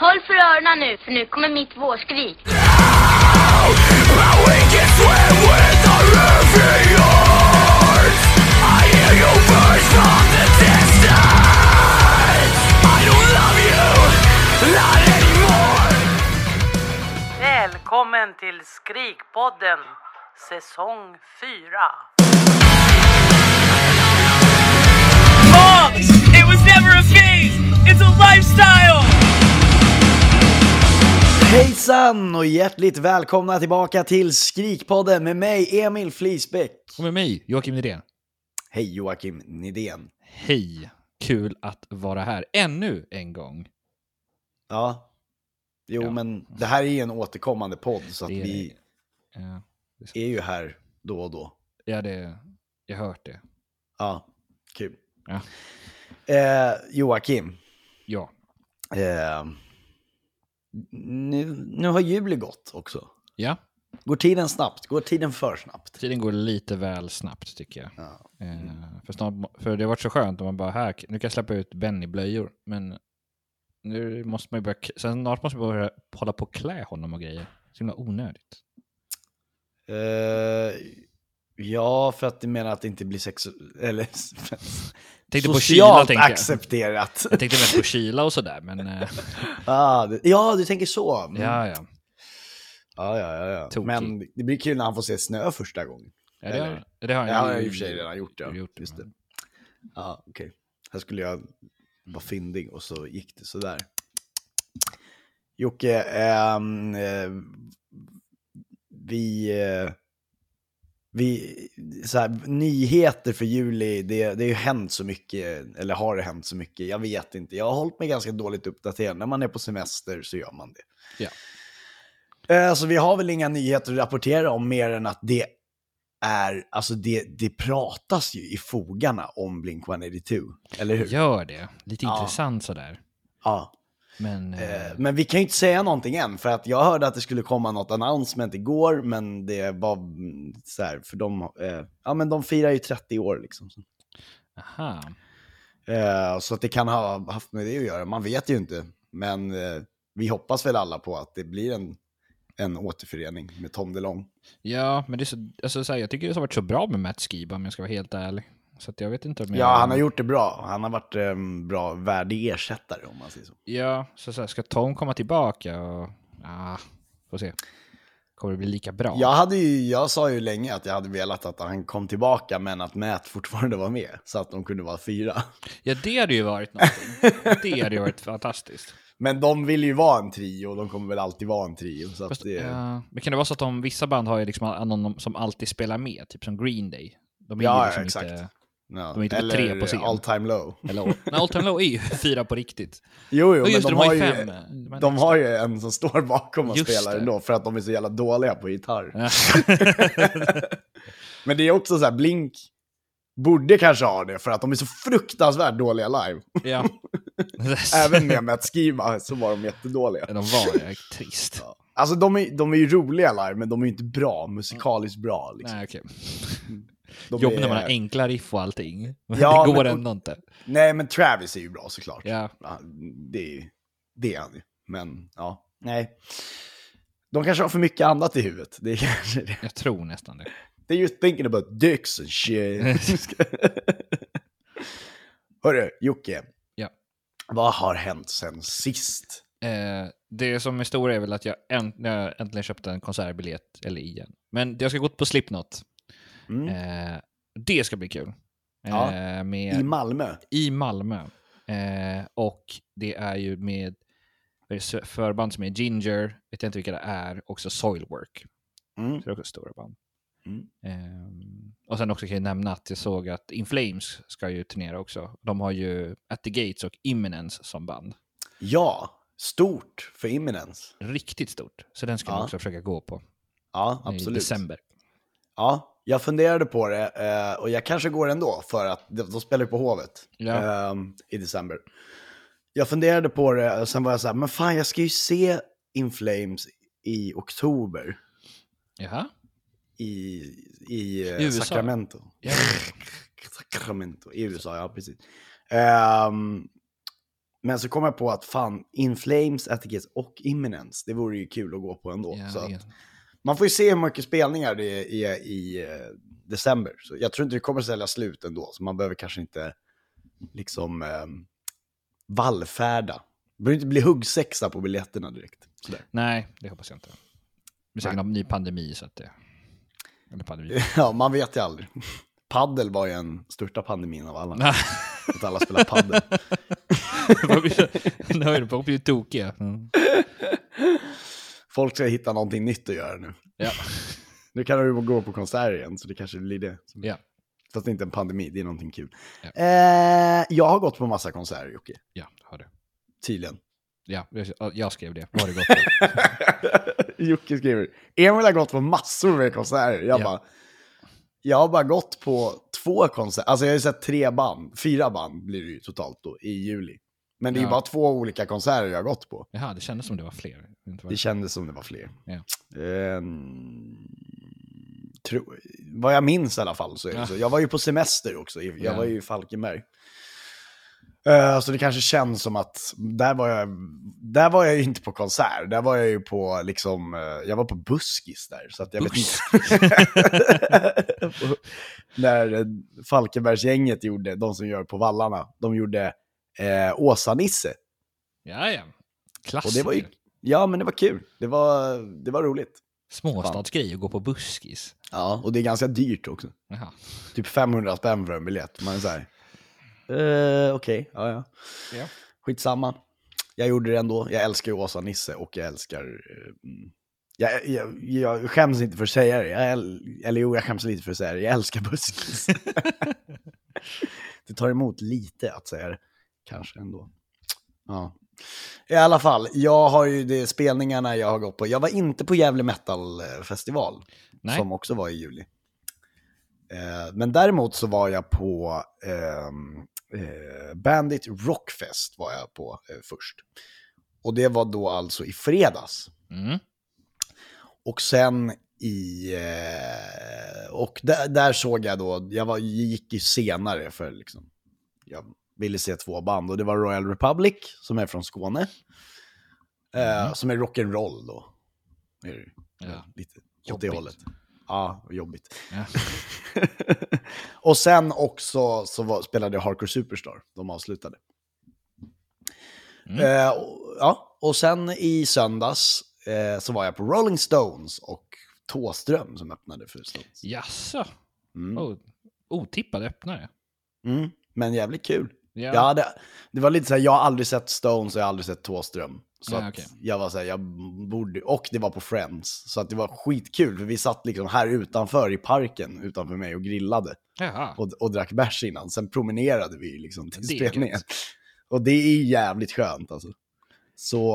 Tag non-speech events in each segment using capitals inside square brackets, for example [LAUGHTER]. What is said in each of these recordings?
Håll för öronen nu, för nu kommer mitt vårskrik. Välkommen till Skrikpodden säsong 4. Moms! It was never a phase! It's a lifestyle! Hejsan och hjärtligt välkomna tillbaka till Skrikpodden med mig Emil Flisbäck. Och med mig, Joakim Nydén. Hej Joakim Nidén. Hej! Kul att vara här ännu en gång. Ja. Jo Ja. men det här är ju en återkommande podd så att är vi Ja, är ju här då och då. ja det, jag har hört det. Ja, kul. Ja. Eh, Joakim, Ja, eh, nu, nu har juli gått också. ja. Går tiden snabbt? Går tiden för snabbt? tiden går lite väl snabbt tycker jag. Ja. Eh, för, snart, för det har varit så skönt om man bara, här, nu kan jag släppa ut Benny blöjor. Men nu måste man ju börja, sen snart måste man börja hålla på och klä honom och grejer. Så himla onödigt. Eh, ja, för att du menar att det inte blir sex... Eller Tänkte på kyla socialt tänkte jag. accepterat. Jag tänkte mest på kyla och sådär, men eh, [LAUGHS] Ah, du, ja, du tänker så. Mm. ja, ja. Ja, ja, ja. ja. Tokig. Men det blir kul när han får se snö första gången. ja det, har, det har Det han har jag ju i och för sig redan gjort. Ja. gjort, Just det. men- Ja, okej. Här skulle jag vara fyndig och så gick det sådär. Jocke, ehm, eh, vi... Eh, vi så här, nyheter för juli, det, det har ju hänt så mycket, eller har det hänt så mycket? Jag vet inte. Jag har hållit mig ganska dåligt uppdaterad. När man är på semester så gör man det. Ja. Eh, Så vi har väl inga nyheter att rapportera om mer än att det är, alltså det, det pratas ju i fogarna om Blink-182, eller hur? Gör det. Lite Ja. intressant sådär. Ja. Men... Eh, Eh, Men vi kan ju inte säga någonting än, för att jag hörde att det skulle komma något announcement igår, men det var mm, så här, för de, eh, ja men de firar ju 30 år liksom. aha. Eh, så att det kan ha haft med det att göra, man vet ju inte. Men eh, vi hoppas väl alla på att det blir en, en återförening med Tom DeLong. Ja, men det är så, alltså, så här, jag tycker det har varit så bra med Matt Skiba om jag ska vara helt ärlig. Så jag vet inte om jag... Ja, han har gjort det bra. Han har varit en bra, värdig ersättare om man säger så. Ja, så, så här, ska Tom komma tillbaka och... Ja, får se. Kommer det bli lika bra? Jag, hade ju, jag sa ju länge att jag hade velat att han kom tillbaka, men att Matt fortfarande var med, så att de kunde vara fyra. Ja, det hade ju varit någonting. det hade ju varit fantastiskt. Men de vill ju vara en trio, de kommer väl alltid vara en trio. Så att Fast, det, ja, men kan det vara så att de, vissa band har ju liksom någon som alltid spelar med, typ som Green Day? De är Ja, liksom exakt. Inte, ja. de är inte Eller tre på scen. all time low. eller, nej, All Time Low är ju [LAUGHS] fyra på riktigt. Jo, jo, Ja, men just de, de har ju fem, eh, de har de en har ju en som står bakom och Just spelar det. ändå, för att de är så jävla dåliga på gitarr. Ja. [LAUGHS] Men det är också så här, Blink borde kanske ha det, för att de är så fruktansvärt dåliga live. ja. [LAUGHS] Även med Matt Skiba så var de jättedåliga. De var det, trist. Alltså de är, de är ju roliga live, men de är ju inte bra, musikaliskt bra. Liksom. Nej, okej. De Jobbigt är- man har enkla riff och allting. [LAUGHS] Ja, det går men- ändå inte. Nej, men Travis är ju bra såklart. Ja. Det, är, det är han ju. Men ja, nej. De kanske har för mycket annat i huvudet. Det är kanske [LAUGHS] det. Jag tror nästan det. They're just thinking about dicks and shit. [LAUGHS] Hörru, Jocke. Ja. Vad har hänt sen sist? Eh, det som är stora är väl att jag, änt, jag äntligen köpte en konsertbiljett, eller igen. Men jag ska gå på Slipknot. Mm. Eh, det ska bli kul. Ja. Eh, med, I Malmö? I Malmö. Eh, och det är ju med förband som är Ginger, vet jag inte vilka det är, också Soilwork. Mm. Så det är också stora band. Mm. Ehm, och sen också kan jag nämna att jag såg att In Flames ska ju turnera också. De har ju At the Gates och Imminence som band. Ja, stort för Imminence. Riktigt stort. Så den ska Ja. man också försöka gå på Ja, i absolut. december. Ja, jag funderade på det eh, och jag kanske går ändå för att de, spelar på Hovet Ja. ehm, i december. Jag funderade på det och sen var jag så här, men fan jag ska ju se In Flames i oktober Jaha. i, i, eh, I? Sacramento. Ja. [LAUGHS] Sacramento, i USA, ja precis. Ehm, Men så kom jag på att fan, In Flames, Gates och Imminence, det vore ju kul att gå på ändå. Ja, så att, man får ju se hur mycket spelningar det är i, eh, december. Så jag tror inte det kommer att sälja slut ändå, så man behöver kanske inte liksom eh, vallfärda. Det behöver inte bli huggsexa på biljetterna direkt. Sådär. Nej, det hoppas jag inte. Det blir säkert någon ny pandemi så att det... Eller pandemi. [LAUGHS] Ja, man vet ju aldrig. Paddel var ju en största pandemin av alla. Att alla spelar paddel. [LAUGHS] Nu har ju blivit tokiga. Mm. Folk ska hitta någonting nytt att göra nu. Ja. [LAUGHS] Nu kan du gå på konserter igen, så det kanske blir det. ja. Fast det är inte en pandemi, det är någonting kul. Ja. Eh, jag har gått på massa konserter, Jocke. Ja, har du. Tydligen. Ja, jag- skrev det. Var det gott? Jocke skriver, Emil har gått på massor med konserter. Jag Ja. bara, jag har bara gått på två konserter. Alltså jag har ju sett tre band, fyra band blir det ju totalt då i juli. Men det är ju Ja. bara två olika konserter jag har gått på. Jaha, det kändes som det var fler. Var Det kändes som det var fler. Ja. Ehm, tro, vad jag minns i alla fall så är det Ja. så. Jag var ju på semester också, jag Ja. var ju i Falkenberg. Eh, så det kanske känns som att där var, jag, där var jag ju inte på konsert, där var jag ju på liksom, eh, jag var på buskis där. Så att jag vet inte. [LAUGHS] När Falkenbergsgänget gjorde, de som gör på vallarna, de gjorde eh, Åsa-Nisse. Ja, ja. Och Klassiker. det var ju, ja men det var kul, det var, det var roligt. Småstadsgrej att gå på buskis. Ja, och det är ganska dyrt också. Jaha. Typ 500 spänn för en biljett. Man är så här, eh, okej, ja ja. Ja. Skitsamma. Jag gjorde det ändå. Jag älskar Åsa-Nisse och jag älskar... eh, jag, jag, jag skäms inte för att säga det. Jag, äl- eller jo, jag skäms lite för att säga det. Jag älskar buskis. [LAUGHS] det tar emot lite att säga det. Kanske ändå. Ja. I alla fall, jag har ju de spelningarna jag har gått på. Jag var inte på Gävle Metal Festival, Nej. som också var i juli. Eh, men däremot så var jag på ehm, eh, Bandit Rockfest var jag på eh, först. Och det var då alltså i fredags. Mm. Och sen i... Eh, och där, där såg jag då, jag var, gick ju senare för liksom, jag ville se två band. Och det var Royal Republic, som är från Skåne. Eh, Som är rock'n'roll då. Är det, Ja. Lite åt Jobbigt. det hållet. Ja, jobbigt. Ja. [LAUGHS] och sen också så var, spelade Hardcore Superstar, de avslutade. Mm. Eh, och, ja, och sen i söndags eh, så var jag på Rolling Stones och Tåström som öppnade för Stones. Jaså? Mm. Oh, otippad öppnare. Mm, men jävligt kul. Ja. Ja, det, det var lite så här, jag har aldrig sett Stones och jag har aldrig sett Tåström. Så att okej. jag var så här, jag borde, och det var på Friends. Så att det var skitkul, för vi satt liksom här utanför i parken utanför mig och grillade. Jaha. och, och drack bärs innan. Sen promenerade vi liksom till spelningen. gött. Och det är jävligt skönt alltså. Så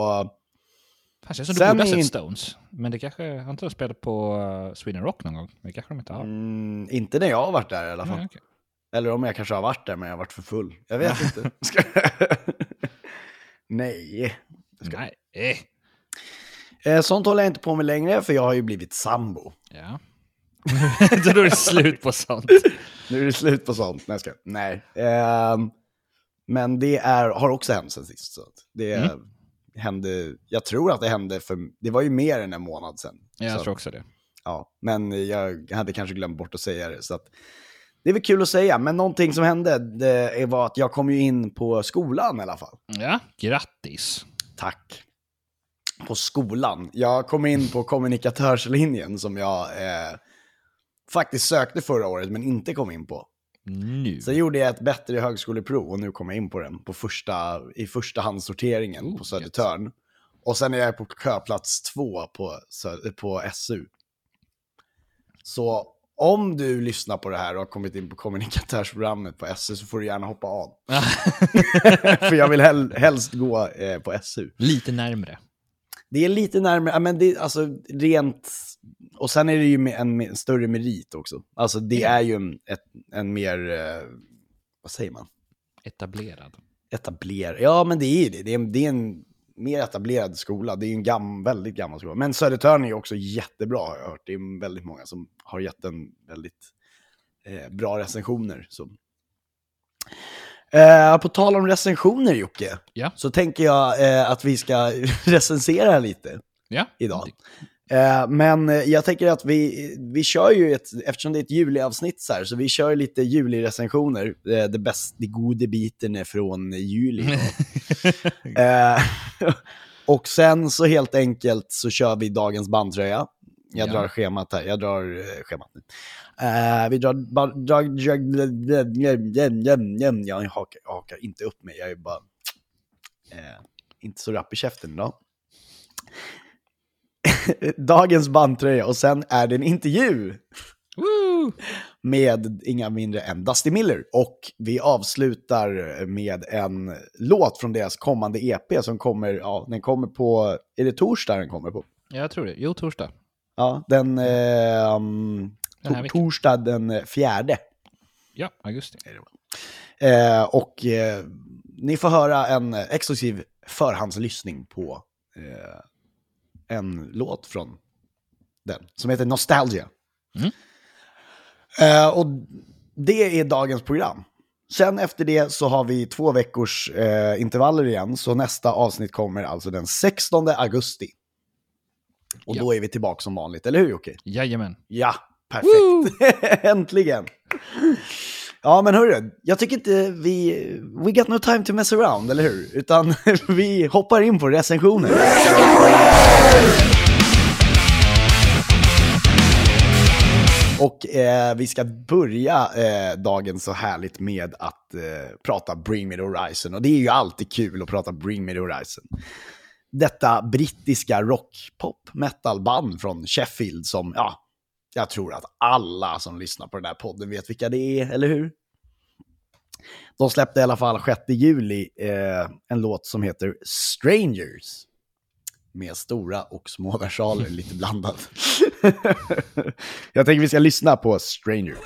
Fan, känns som du borde ha sett Stones. Men det kanske, har inte de spelat på uh, Sweden Rock någon gång? Men det kanske de inte har. mm, inte när jag har varit där i alla fall. Nej, okej. Eller om jag kanske har varit där men jag har varit för full. Jag vet inte. [LAUGHS] [LAUGHS] Nej. Ska- Nej. Eh. Eh, Sånt håller jag inte på med längre för jag har ju blivit sambo. Ja. [LAUGHS] Då är det slut på sånt. Nu är det slut på sånt. Nej, ska... Nej. Ehm, men det är, har också hänt sen sist. Så det Mm. hände, jag tror att det hände för, det var ju mer än en månad sen. Jag Så- tror också det. Ja, men jag hade kanske glömt bort att säga det. Så att, det är väl kul att säga, men någonting som hände det var att jag kom ju in på skolan i alla fall. Ja, grattis. Tack. På skolan. Jag kom in på kommunikatörslinjen som jag eh, faktiskt sökte förra året men inte kom in på. Nu. Sen gjorde jag ett bättre högskoleprov och nu kom jag in på den på första, i första handsorteringen Oh, på Södertörn. Och sen är jag på köplats två på, på SU. Så om du lyssnar på det här och har kommit in på kommunikatörsprogrammet på SU så får du gärna hoppa av. [LAUGHS] För jag vill hel, helst gå eh, på SU. Lite närmre. Det är lite närmare, ja, men det alltså rent... Och sen är det ju en, en större merit också. Alltså det är ju en, ett, en mer, eh, vad säger man? Etablerad. Etablerad. Ja, men det är ju det. Det är, det är en mer etablerad skola. Det är ju en gam, väldigt gammal skola. Men Södertörn är ju också jättebra har jag hört. Det är väldigt många som har gett en väldigt eh, bra recensioner. Så. Eh, på tal om recensioner Jocke, Ja. så tänker jag eh, att vi ska [LAUGHS] recensera lite Ja. idag. Eh, men eh, jag tänker att vi, vi kör ju, ett, eftersom det är ett juliavsnitt så här, så vi kör lite julirecensioner. Eh, det bästa, de gode biten är från juli. [LAUGHS] [LAUGHS] och sen så helt enkelt så kör vi dagens bandtröja. Jag Ja. drar schemat här, jag drar schemat nu. Vi drar, drar, drar jag hakar, jag hakar inte upp mig, jag är bara inte så rapp i käften idag. [LAUGHS] Dagens bandtröja och sen är det en intervju Woo! med inga mindre än Dusty Miller. Och vi avslutar med en låt från deras kommande EP som kommer, ja, den kommer på, är det torsdag den kommer på? Jag tror det. Jo, torsdag. Ja, den, eh, um, Den to- torsdag den fjärde. Ja, augusti. Eh, och eh, ni får höra en exklusiv förhandslyssning på eh, en låt från den, som heter Nostalgia. Mm. Eh, och det är dagens program. Sen efter det så har vi två veckors eh, intervaller igen, så nästa avsnitt kommer alltså den 16 augusti. Och Ja. då är vi tillbaka som vanligt, eller hur Jocke? Jajamän. Ja, perfekt. [LAUGHS] Äntligen. Ja, men hörru, jag tycker inte vi... We got no time to mess around, eller hur? Utan [LAUGHS] vi hoppar in på recensioner. Och eh, vi ska börja eh, dagen så härligt med att eh, prata Bring Me The Horizon. Och det är ju alltid kul att prata Bring Me The Horizon. Detta brittiska rock, pop, metal-band från Sheffield som, ja, jag tror att alla som lyssnar på den här podden vet vilka det är, eller hur? De släppte i alla fall 6 juli eh, en låt som heter Strangers. Med stora och små versaler, [LAUGHS] lite blandat. [LAUGHS] jag tänker vi ska lyssna på Strangers.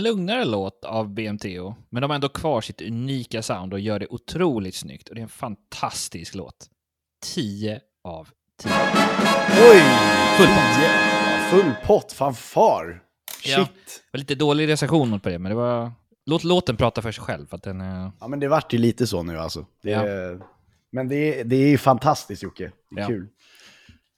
En lugnare låt av BMTO, men de har ändå kvar sitt unika sound och gör det otroligt snyggt. Och det är en fantastisk låt. 10 av 10. Oj! Full pott. Ja, full pott, fanfar. Shit. Ja. Det var lite dålig recension på det, men det var... Låt låten prata för sig själv, för att den är... Ja, men det vart ju lite så nu alltså. Det Ja. Men det är, det är fantastiskt Jocke. Det är Ja. kul.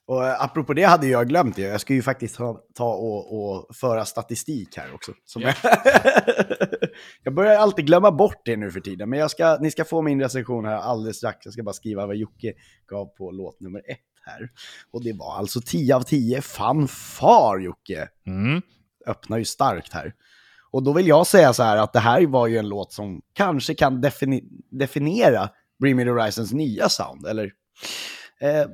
Och eh, apropå det hade jag glömt det. Jag ska ju faktiskt ta, ta och, och föra statistik här också. Ja. jag, [LAUGHS] jag börjar alltid glömma bort det nu för tiden. Men jag ska, ni ska få min recension här alldeles strax. Jag ska bara skriva vad Jocke gav på låt nummer ett här. Och det var alltså 10 av 10 fanfar Jocke Mm. öppnar ju starkt här. Och då vill jag säga så här att det här var ju en låt som kanske kan defini- definiera Bring Me The Horizons nya sound, eller? Eh,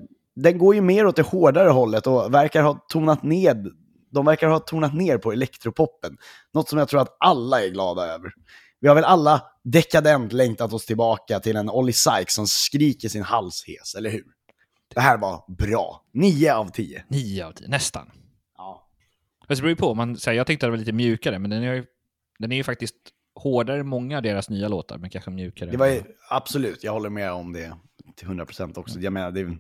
den går ju mer åt det hårdare hållet och verkar ha tonat ned, de verkar ha tonat ner på elektropoppen. Något som jag tror att alla är glada över. Vi har väl alla dekadent längtat oss tillbaka till en Olly Sykes som skriker sin hals hes, eller hur? Det här var bra. 9 av 10. 9 av 10, nästan. Ja. Det beror ju på. Man, så här, jag tänkte att det var lite mjukare, men den är ju, den är ju faktiskt hårdare än många av deras nya låtar, men kanske mjukare. Det var ju, absolut, jag håller med om det till 100% också. Jag menar, det,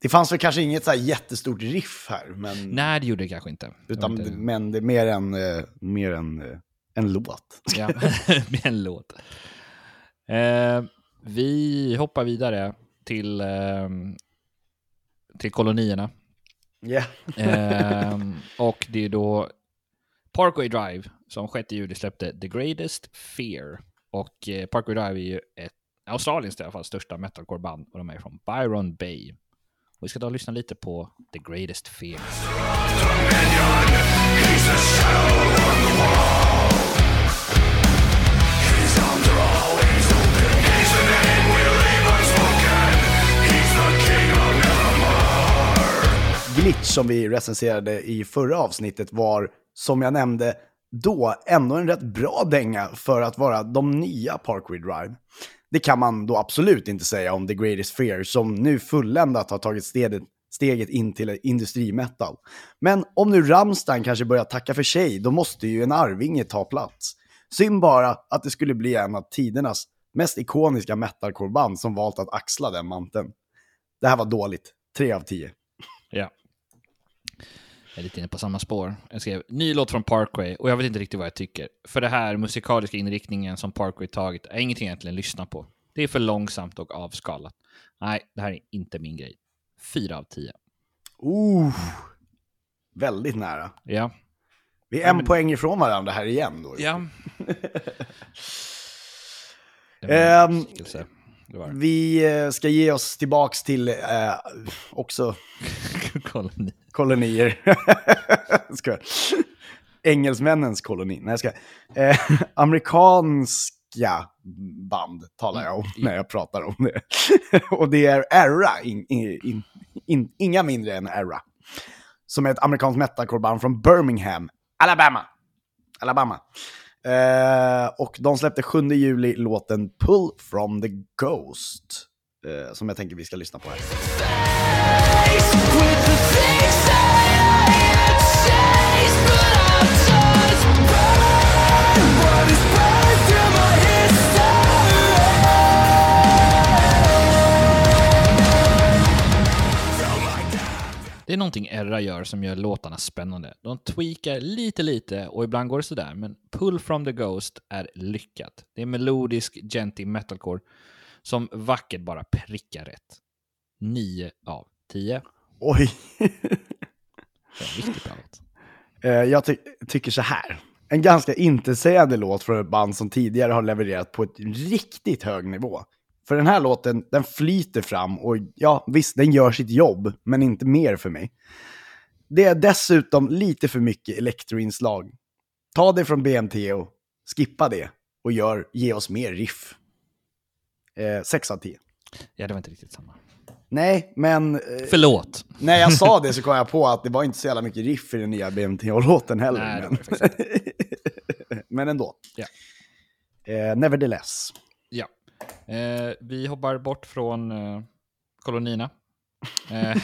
det fanns väl kanske inget så här jättestort riff här, men, Nej, det gjorde det kanske inte. Det utan, inte- men det är mer än, eh, mer än eh, en låt. Ja, [LAUGHS] med en låt. Eh, vi hoppar vidare till, eh, till kolonierna. Yeah. Eh, och det är då Parkway Drive som 6 juli släppte The Greatest Fear. Och eh, Parkway Drive är ju ett Australiens i alla fall största metalcore-band och de är från Byron Bay. Och vi ska då lyssna lite på The Greatest Fear. Glitch som vi recenserade i förra avsnittet var, som jag nämnde då, ändå en rätt bra dänga för att vara de nya Parkway Drive. Det kan man då absolut inte säga om The Greatest Fear som nu fulländat har tagit steget, steget in till industrimetal. Men om nu Rammstein kanske börjar tacka för sig, då måste ju en arvinge ta plats. Synd bara att det skulle bli en av tidernas mest ikoniska metalcoreband som valt att axla den manteln. Det här var dåligt. Tre av tio. Ja. Är lite inne på samma spår. Jag skrev ny låt från Parkway och jag vet inte riktigt vad jag tycker. För det här musikaliska inriktningen som Parkway tagit är ingenting jag egentligen lyssnar på. Det är för långsamt och avskalat. Nej, det här är inte min grej. Fyra av tio. Uh, väldigt nära. Ja. Vi är en poäng ifrån varandra här igen då. Ja. [LAUGHS] Det. Vi eh, ska ge oss tillbaks till eh, också [LAUGHS] Kolla ni. kolonier. [LAUGHS] ska. Engelsmännens koloni. Nej, jag ska. Eh, amerikanska band talar jag om när jag pratar om det. [LAUGHS] Och det är Erra, in, in, in, in, inga mindre än Erra. Som är ett amerikanskt metalcore-band från Birmingham, Alabama. Alabama. Eh, och de släppte 7 juli låten Pull from the Ghost. Eh, som jag tänker vi ska lyssna på här. Det är någonting Erra gör som gör låtarna spännande. De tweakar lite, lite och ibland går det sådär, men Pull from the Ghost är lyckat. Det är melodisk, genty metalcore som vackert bara prickar rätt. 9 av 10. Oj. Riktigt låt. Eh, jag ty tycker så här. En ganska intetsägande låt från ett band som tidigare har levererat på ett riktigt hög nivå. För den här låten, den flyter fram och ja, visst, den gör sitt jobb, men inte mer för mig. Det är dessutom lite för mycket elektroinslag. Ta det från BMT och skippa det och gör, ge oss mer riff. Eh, 6 av 10. Ja, det var inte riktigt samma. Nej, men eh, Förlåt. när jag sa [LAUGHS] det så kom jag på att det var inte så jävla mycket riff i den nya BMT-låten heller. Nej, men... [LAUGHS] men ändå. Ja. Eh, nevertheless. Ja. Eh, vi hoppar bort från eh, kolonierna. Eh, [LAUGHS]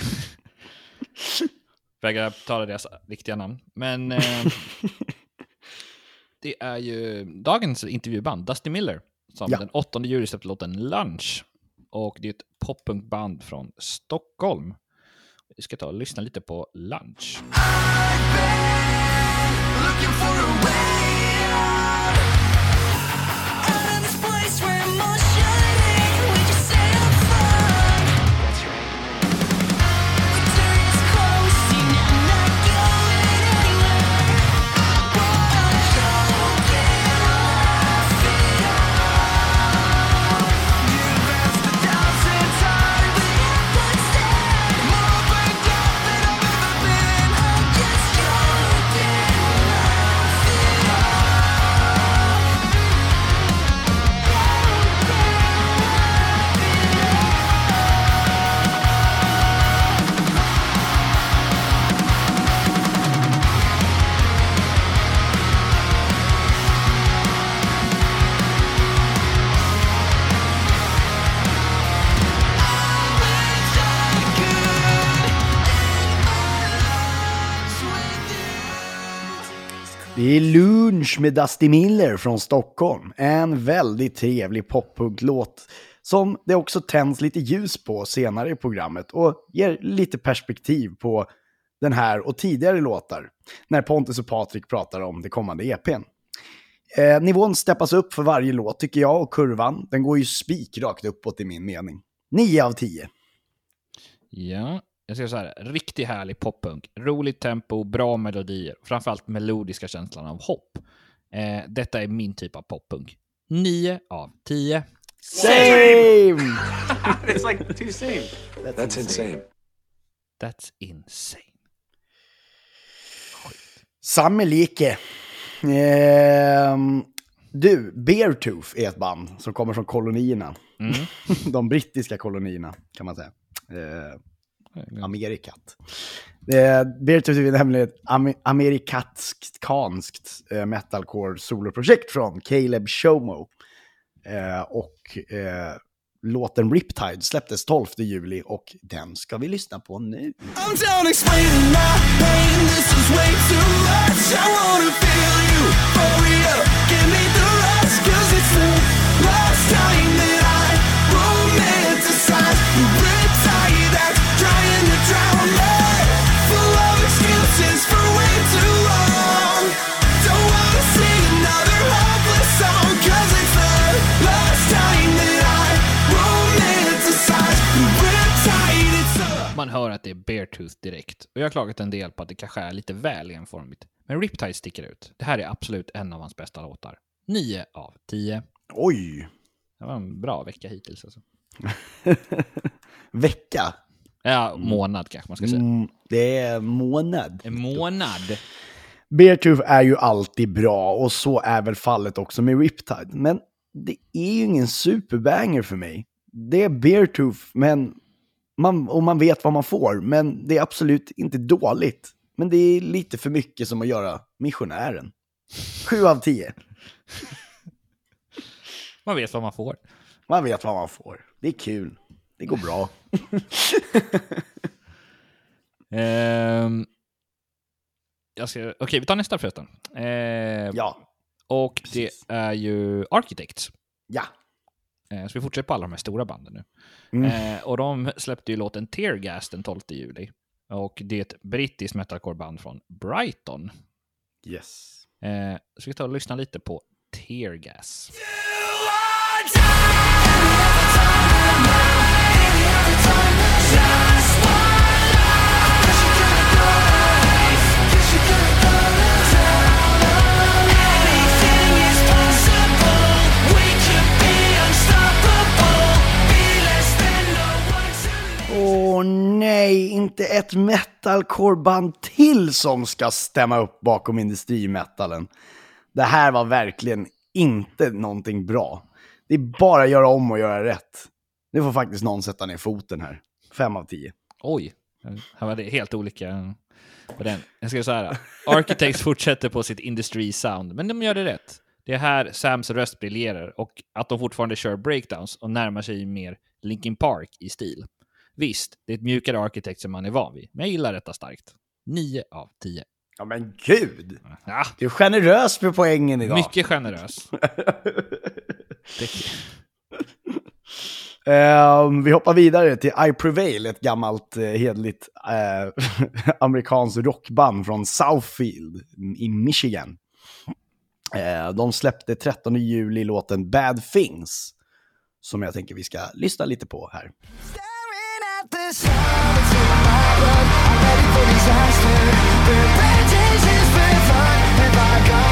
vägrar tala deras riktiga namn. Men eh, det är ju dagens intervjuband, Dusty Miller, som Ja. den 8 juli släppte låten Lunch. Och det är ett poppunkband från Stockholm. Vi ska ta och lyssna lite på Lunch. Det är lunch med Dusty Miller från Stockholm. En väldigt trevlig poppunklåt som det också tänds lite ljus på senare i programmet och ger lite perspektiv på den här och tidigare låtar när Pontus och Patrik pratar om det kommande EPn. Eh, nivån steppas upp för varje låt tycker jag och kurvan, den går ju spikrakt uppåt i min mening. 9 av 10. Ja, jag ska säga så här. Riktigt härlig poppunk. Roligt tempo, bra melodier. Framförallt melodiska känslan av hopp. Eh, detta är min typ av poppunk. 9 av 10. Same! [LAUGHS] It's like two same. That's insane. That's insane. Samme like. Ehm, du, Beartooth är ett band som kommer från kolonierna. Mm. [LAUGHS] De brittiska kolonierna, kan man säga. Eh, Amerikat. Eh, Beartooth är nämligen ett am- amerikanskt eh, metalcore soloprojekt från Caleb Shomo. Eh, och eh, låten Riptide släpptes 12 juli och den ska vi lyssna på nu. Man hör att det är Beartooth direkt. Och jag har klagat en del på att det kanske är lite väl enformigt. Men Riptide sticker ut. Det här är absolut en av hans bästa låtar. 9 av 10. Oj! Det var en bra vecka hittills alltså. [LAUGHS] Vecka. Ja, månad kanske man ska säga. Mm, det är månad. En månad. Beartooth är ju alltid bra och så är väl fallet också med Riptide. Men det är ju ingen superbanger för mig. Det är Beartooth, men man, och man vet vad man får. Men det är absolut inte dåligt. Men det är lite för mycket som att göra missionären. Sju av tio. [LAUGHS] Man vet vad man får. Man vet vad man får. Det är kul. Det går bra. [LAUGHS] Ska, okej, vi tar nästa förresten. Ehm, Ja. Och det är ju Architects. Ja. Eh, Så vi fortsätter på alla de här stora banden nu. Mm. Eh, och de släppte ju låten Tear Gas den 12 juli. Och det är ett brittiskt metalcore-band från Brighton. Yes. Eh, så vi tar och lyssna lite på Tear Gas. Åh nej, inte ett metalcoreband till som ska stämma upp bakom industrimetallen. Det här var verkligen inte någonting bra. Det är bara att göra om och göra rätt. Nu får faktiskt någon sätta ner foten här. Fem av tio. Oj, här var det helt olika på den. Jag ska säga så här. Architects fortsätter på sitt industry sound, men de gör det rätt. Det är här Sams röst briljerar och att de fortfarande kör breakdowns och närmar sig mer Linkin Park i stil. Visst, det är ett mjukare Architects än man är van vid, men jag gillar detta starkt. 9 av 10. Ja men gud! Ja, Du är generös med poängen idag. mycket generös. [LAUGHS] Ehm, vi hoppar vidare till I Prevail, ett gammalt eh, hederligt eh, [LAUGHS] amerikanskt rockband från Southfield i Michigan. Eh, de släppte 13 juli låten Bad Things, som jag tänker vi ska lyssna lite på här. got this. I'm ready for disaster. Bare bandages, bare fun. Have I got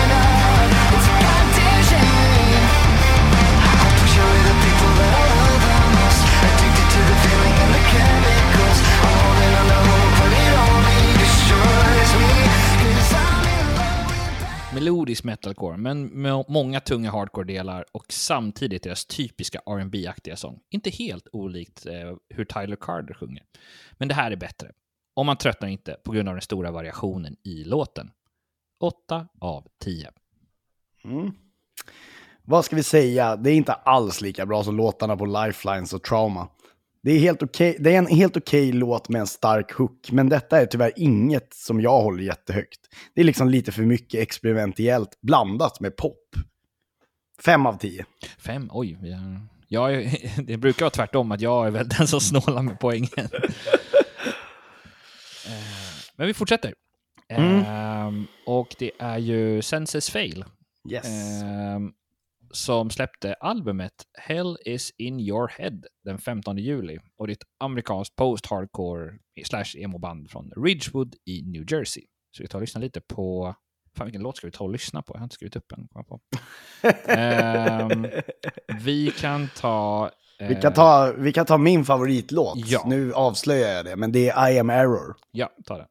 melodisk metalcore, men med många tunga hardcore-delar och samtidigt deras typiska rb aktiga sång. Inte helt olikt eh, hur Tyler Carter sjunger. Men det här är bättre. Och man tröttnar inte på grund av den stora variationen i låten. 8 av 10. Mm. Vad ska vi säga? Det är inte alls lika bra som låtarna på Lifelines och Trauma. Det är, helt okej, det är en helt okej låt med en stark hook, men detta är tyvärr inget som jag håller jättehögt. Det är liksom lite för mycket experimentellt blandat med pop. Fem av tio. Fem? Oj. Jag är, [LAUGHS] det brukar vara tvärtom, att jag är väl den som snålar med poängen. [LAUGHS] Eh, Men vi fortsätter. Ehm, och det är ju Senses Fail Yes. ehm, som släppte albumet Hell is in your head den 15 juli. Och det är ett amerikanskt post-hardcore slash emo-band från Ridgewood i New Jersey. Så vi tar och lyssnar lite på... Fan, vilken låt ska vi ta och lyssna på? Jag har inte skrivit upp den. på. Ehm, vi kan ta... vi, eh, kan ta, vi kan ta min favoritlåt. Ja. Nu avslöjar jag det, men det är I am error. Ja, ta den.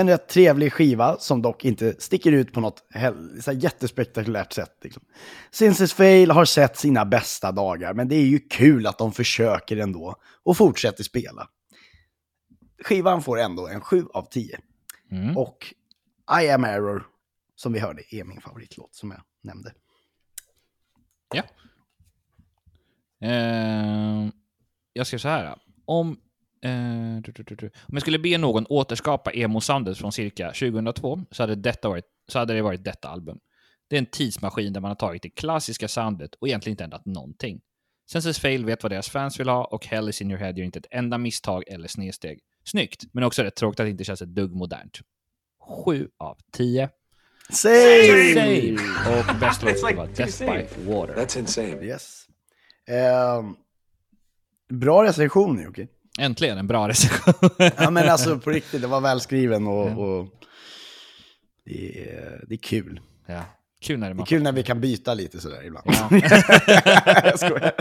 En rätt trevlig skiva som dock inte sticker ut på något så jättespektakulärt sätt. Liksom. Sinces Fail har sett sina bästa dagar, men det är ju kul att de försöker ändå och fortsätter spela. Skivan får ändå en 7 av 10. Mm. Och I am error, som vi hörde, är min favoritlåt som jag nämnde. Ja. Eh, jag ska så här. Om, eh, du, du, du, om jag skulle be någon återskapa emo-soundet från cirka 2002 så hade, detta varit, så hade det varit detta album. Det är en tidsmaskin där man har tagit det klassiska soundet och egentligen inte ändrat någonting. Senses Fail vet vad deras fans vill ha och Hell is in your head gör inte ett enda misstag eller snedsteg. Snyggt, men också rätt tråkigt att det inte känns ett dugg modernt. 7 av 10. Save! Save! Och bäst låt like var Death safe. by Water. That's insane. Yes. Ehm, bra recension Jocke. Äntligen en bra recension. Ja men alltså på riktigt, det var välskriven och, och det, är, det är kul. ja. Kul när det Det är kul när vi kan byta lite sådär ibland. Ja. [LAUGHS] jag skojar.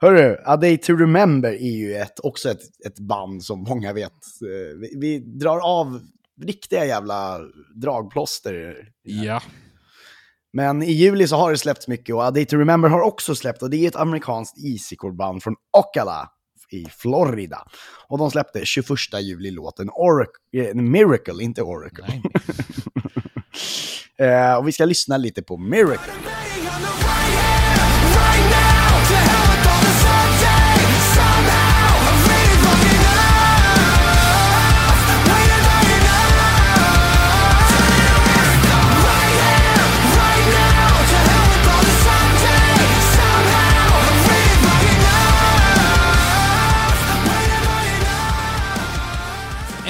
Hörru, A Day To Remember är ju ett, också ett, ett band som många vet. Eh, Vi, vi drar av riktiga jävla dragplåster. Ja. Men i juli så har det släppts mycket och A Day To Remember har också släppt och det är ett amerikanskt easycore-band från Ocala i Florida. Och de släppte 21 juli låten Orac- eh, Miracle, inte Oracle. Nej. [LAUGHS] Eh, och vi ska lyssna lite på Miracle.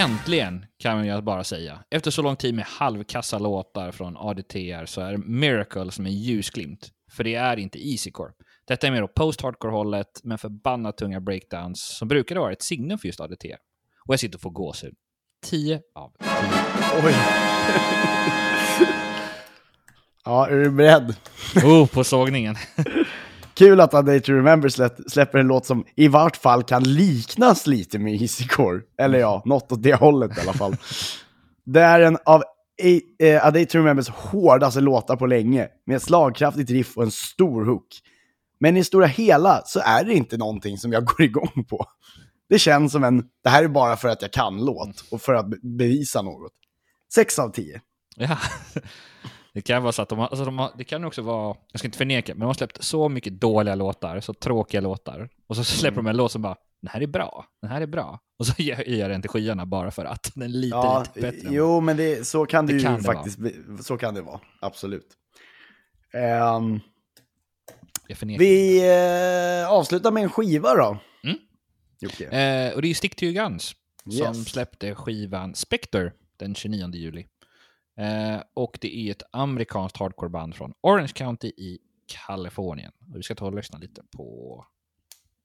Äntligen kan jag bara säga. Efter så lång tid med halvkassa låtar från ADTR så är Miracle som en ljusglimt. För det är inte easycore. Detta är mer åt post-hardcore-hållet, men förbannat tunga breakdowns som brukade vara ett signum för just ADTR. Och jag sitter och får gåshud. 10 av 10. Oj. [LAUGHS] ja, är du beredd? Oh, på sågningen. [LAUGHS] Kul att A Day To Remember slä- släpper en låt som i vart fall kan liknas lite med Easycore. Eller ja, något åt det hållet i alla fall. [LAUGHS] Det är en av A, eh, A Day To Remembers hårdaste låtar på länge, med ett slagkraftigt riff och en stor hook. Men i stora hela så är det inte någonting som jag går igång på. Det känns som en, det här är bara för att jag kan låt och för att be- bevisa något. 6 av 10. Ja. Det kan vara så att de har, alltså de har, det kan också vara, jag ska inte förneka, men de har släppt så mycket dåliga låtar, så tråkiga låtar. Och så [LAUGHS] släpper de en låt som bara, den här är bra, den här är bra. Och så [LAUGHS] gör den till skyarna bara för att den är lite, Ja, lite bättre. jo, men det, så kan det, Det ju kan det faktiskt bli. Så kan det vara, absolut. Förnekar. vi eh, avslutar med en skiva då. Mm. Jocke. Eh, och det är Stick to your guns som Yes. släppte skivan Spectre den 29 juli. Eh, och det är ett amerikanskt hardcoreband från Orange County i Kalifornien. Och vi ska ta och lyssna lite på...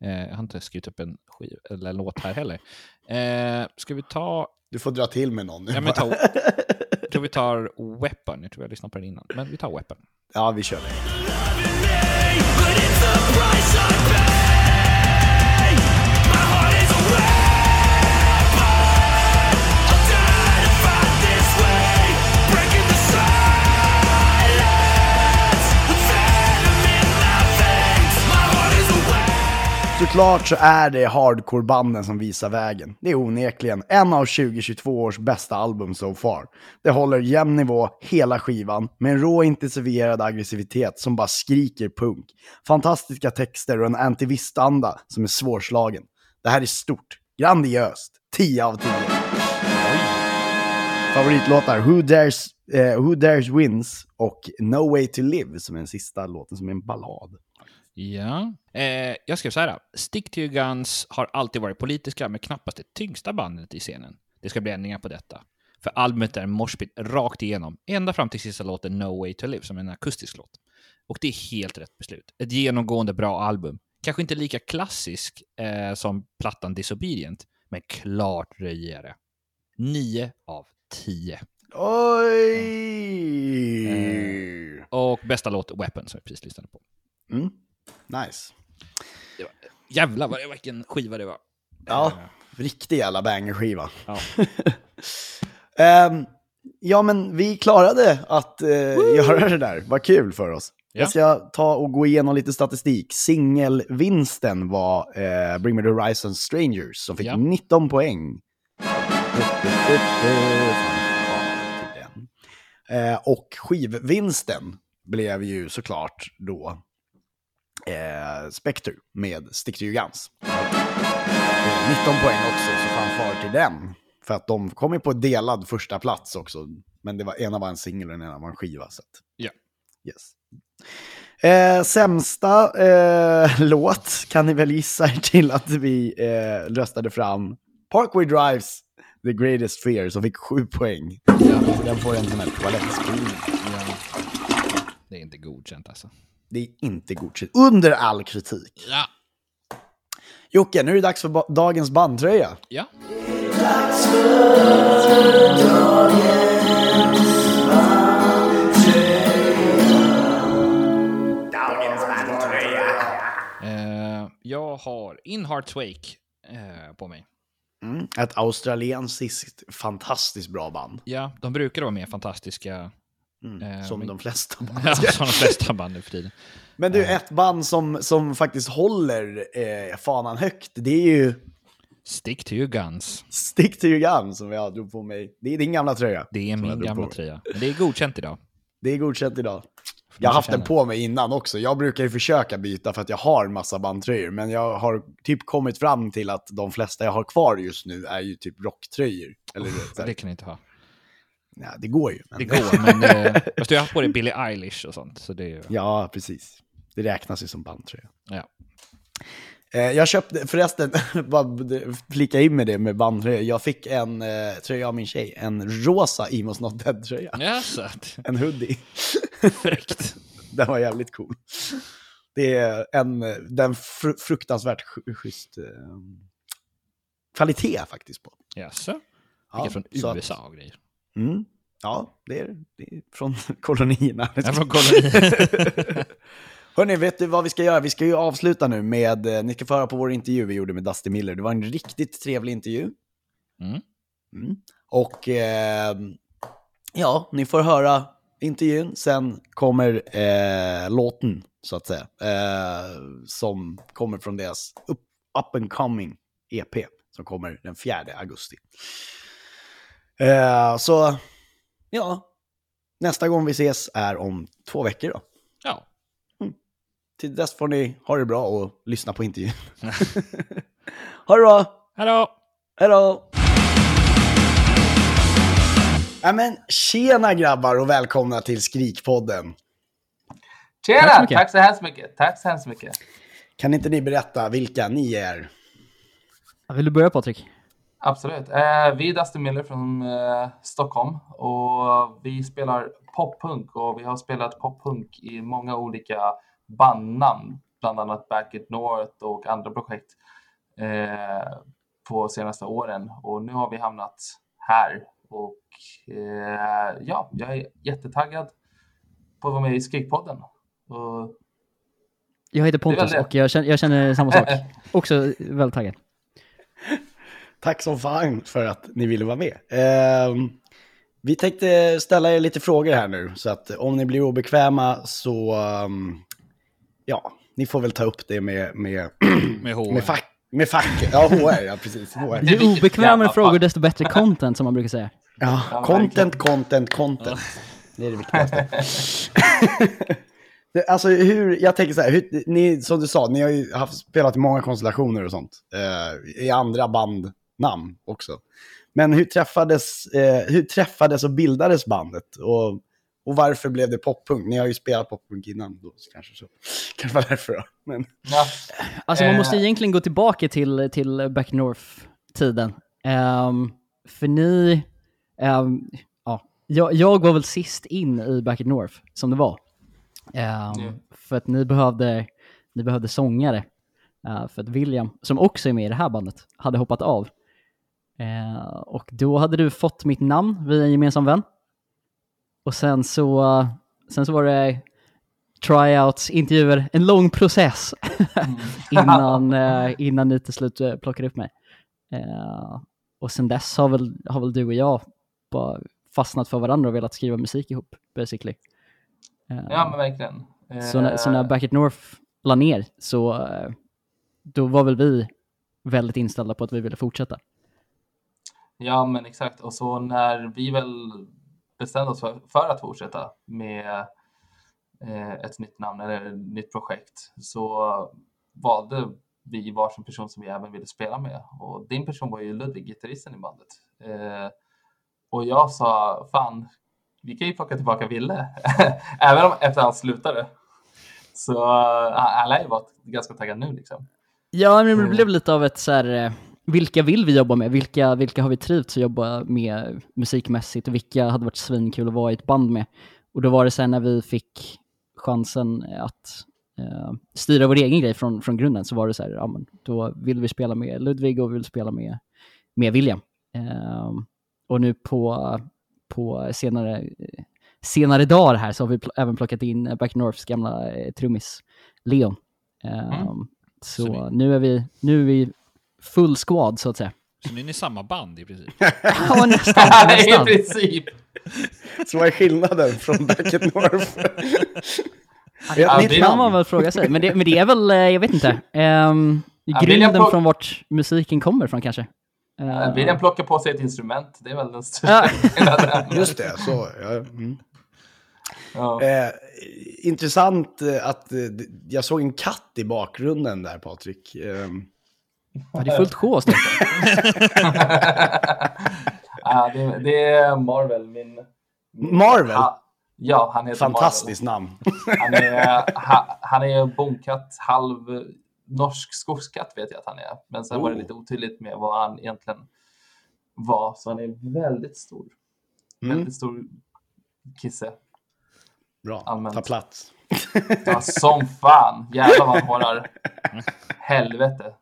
Eh, jag har inte skrivit upp en, skiv, eller en låt här heller. Eh, ska vi ta... Du får dra till med någon nu. Ja, men ta [LAUGHS] jag tror vi tar Weapon. Jag tror jag lyssnade på den innan. Men vi tar Weapon. ja, vi kör det. Såklart så är det hardcore-banden som visar vägen. Det är onekligen en av 2022 års bästa album so far. Det håller jämn nivå hela skivan, med en rå intensifierad aggressivitet som bara skriker punk. Fantastiska texter och en antivistanda som är svårslagen. Det här är stort, grandiöst, 10 av 10. Favoritlåtar, Who Dares, eh, Who Dares Wins och No Way To Live som är den sista låten som är en ballad. Ja. Eh, jag skrev så här. Stick to your guns har alltid varit politiska, men knappast det tyngsta bandet i scenen. Det ska bli ändringar på detta. För albumet är en moshpit rakt igenom, ända fram till sista låten No Way To Live, som är en akustisk låt. Och det är helt rätt beslut. Ett genomgående bra album. Kanske inte lika klassisk eh, som plattan Disobedient, men klart röjigare. 9 av 10. Oj! Och bästa låt, Weapon, som jag precis lyssnade på. Mm. Nice. Jävlar vad det vilken skiva det var. Ja, riktig jävla bangerskiva. Ja. [LAUGHS] Ehm, ja, men vi klarade att eh, göra det där. Vad kul för oss. Ja. Jag ska ta och gå igenom lite statistik. Singelvinsten var eh, Bring Me The Horizon Strangers som fick Ja. 19 poäng. Eh, och skivvinsten blev ju såklart då eh, Spectre med Stick to your guns. Eh, 19 poäng också, så fanfar till den. För att de kom ju på delad första plats också. Men det var, ena var en singel och den ena var en skiva. Så att, Ja. yes. Eh, sämsta eh, [LAUGHS] låt kan ni väl gissa er till att vi eh, röstade fram. Parkway Drives The Greatest Fear som fick sju poäng. Den får en sån här toalettspolning. ja. Det är inte godkänt alltså. Det är inte godkänt. Under all kritik. Ja. Jocke, nu är det dags för ba- dagens bandtröja. Ja. Eh, jag har In Heart's Wake eh, på mig. Mm. Ett australiensiskt fantastiskt bra band. Ja, de brukar vara mer fantastiska. Mm. Eh, som men- de flesta [LAUGHS] band. Ja, som de flesta band nu för tiden. Men du, ett band som, som faktiskt håller eh, fanan högt, det är ju Stick to your guns. Stick to your gun som jag drog på mig. Det är din gamla tröja. Det är jag min gamla på tröja. Men det är godkänt idag. Det är godkänt idag. Får Jag har haft den på mig innan också. Jag brukar ju försöka byta för att jag har massa bandtröjor. Men jag har typ kommit fram till att de flesta jag har kvar just nu är ju typ rocktröjor. Eller, här, Det kan ni inte ha. Ja, det går ju. Men... Det går, men... Eh, [LAUGHS] fast du har haft på dig Billie Eilish och sånt. Så det är ju... Ja, precis. Det räknas ju som bandtröja. Ja. Eh, jag köpte, förresten, [LAUGHS] bara flika in med det med bandtröja. Jag fick en eh, tröja av min tjej, en rosa Emos Not Dead-tröja. Ja. En hoodie. Fräckt. [LAUGHS] Den var jävligt cool. Det är en, den fr fruktansvärt sch- schysst eh, kvalitet faktiskt på. Jaså? Ja, Vilka från så att- USA och grejer. Mm, ja, det är, det är från [LAUGHS] kolonierna. Ja, från [LAUGHS] koloni. Hörni, vet du vad vi ska göra? Vi ska ju avsluta nu med, eh, ni ska få höra på vår intervju vi gjorde med Dusty Miller. Det var en riktigt trevlig intervju. Mm. Mm. Och eh, ja, ni får höra intervjun. Sen kommer eh, låten, så att säga, eh, som kommer från deras up, up and coming EP, som kommer den 4 augusti. Eh, så, ja, nästa gång vi ses är om två veckor då. Ja. Till dess får ni ha det bra och lyssna på intervjun. [LAUGHS] [LAUGHS] ha det bra! Hallå! Hej då! Ja, men tjena grabbar och välkomna till Skrikpodden. Tjena! Tack så mycket. Tack så hemskt mycket. Tack så hemskt mycket. Kan inte ni berätta vilka ni är? Vill du börja Patrik? Absolut. Eh, vi är Dustin Miller från eh, Stockholm och vi spelar poppunk och vi har spelat poppunk i många olika bandnamn, bland annat Back It North och andra projekt eh, på senaste åren. Och nu har vi hamnat här och eh, ja, jag är jättetaggad på att vara med i Skrikpodden. Och Jag heter Pontus och jag känner, jag känner samma sak. [LAUGHS] Också väldigt taggad. Tack som fan för att ni ville vara med. Ehm, vi tänkte ställa er lite frågor här nu, så att om ni blir obekväma så, ehm, ja, ni får väl ta upp det med, med, [CLEARS THROAT] Med H. med, fack, med facket. Ja, HR, ja precis. HR. Ju obekvämare frågor desto bättre content som man brukar säga. Ja, content, content, content. Det är det viktigaste. [LAUGHS] Det- alltså hur, jag tänker så här, hur, ni, som du sa, ni har ju haft, spelat i många konstellationer och sånt. Eh, I andra bandnamn också. Men hur träffades, eh, hur träffades och bildades bandet? Och, och varför blev det poppunk? Ni har ju spelat poppunk innan då, så kanske så. [LAUGHS] Kanske var därför då. Men, Ja, Alltså man Eh. måste egentligen gå tillbaka till, till Back North-tiden. Ehm, för ni, ehm, ja, jag, jag var väl sist in i Back North, som det var. Ehm, Ja. För att ni behövde, ni behövde sångare. Eh, för att William, som också är med i det här bandet, hade hoppat av. Eh, och då hade du fått mitt namn via en gemensam vän. Och sen så, sen så var det tryouts, intervjuer, en lång process [LAUGHS] innan, eh, innan ni till slut eh, plockade upp mig. Eh, och sen dess har väl, har väl du och jag bara fastnat för varandra och velat skriva musik ihop, basically. Eh, ja men verkligen. så, när, så när Eh, Back It North la ner så då var väl vi väldigt inställda på att vi ville fortsätta. Ja, men exakt. Och så när vi väl bestämde oss för, för att fortsätta med eh, ett nytt namn eller ett nytt projekt så valde vi varsin person som vi även ville spela med. Och din person var ju Ludvig, gitarristen i bandet. Eh, och jag sa, fan, vi kan ju plocka tillbaka Ville, [LAUGHS] även om efter han slutade. Så uh, alla är ju varit ganska taggade nu liksom. Ja, men det Mm. blev lite av ett så här, eh, vilka vill vi jobba med? Vilka, vilka har vi trivts att jobba med musikmässigt och vilka hade varit svinkul att vara i ett band med? Och då var det sen när vi fick chansen att eh, styra vår egen grej från, från grunden så var det så här, ja men då vill vi spela med Ludvig och vi vill spela med, med William. Eh, och nu på, på senare, senare dagar här så har vi pl- även plockat in Back Norths gamla eh, trummis Leon. Eh, Mm. Så Så nu är vi, nu är vi full squad så att säga. Så ni är i samma band i princip? [LAUGHS] Ja, [LAUGHS] nästan. I nästan. princip. Så vad är skillnaden från Back at North? Ja, det kan man väl fråga sig. Men det, men det är väl, eh, jag vet inte, um, grunden från vart musiken kommer från kanske. Eh, William plockar på sig ett instrument, det är väl den största skillnaden. Just det, så. Ja. Mm. Ja. Eh, intressant att eh, jag såg en katt i bakgrunden där, Patrik. Eh, ja, det är fullt sjå det. [LAUGHS] ja, det, det är Marvel, min... min Marvel? Ha, ja, han heter fantastiskt namn. Marvel. Han är, ha, han är bonkatt, halv norsk skogskatt vet jag att han är. Men sen var det Oh. lite otydligt med vad han egentligen var. Så han är väldigt stor. Mm. Väldigt stor kisse. Bra, Allmänt. ta plats. Ja, som fan. Jävlar vad han hårar. [LAUGHS] Helvete.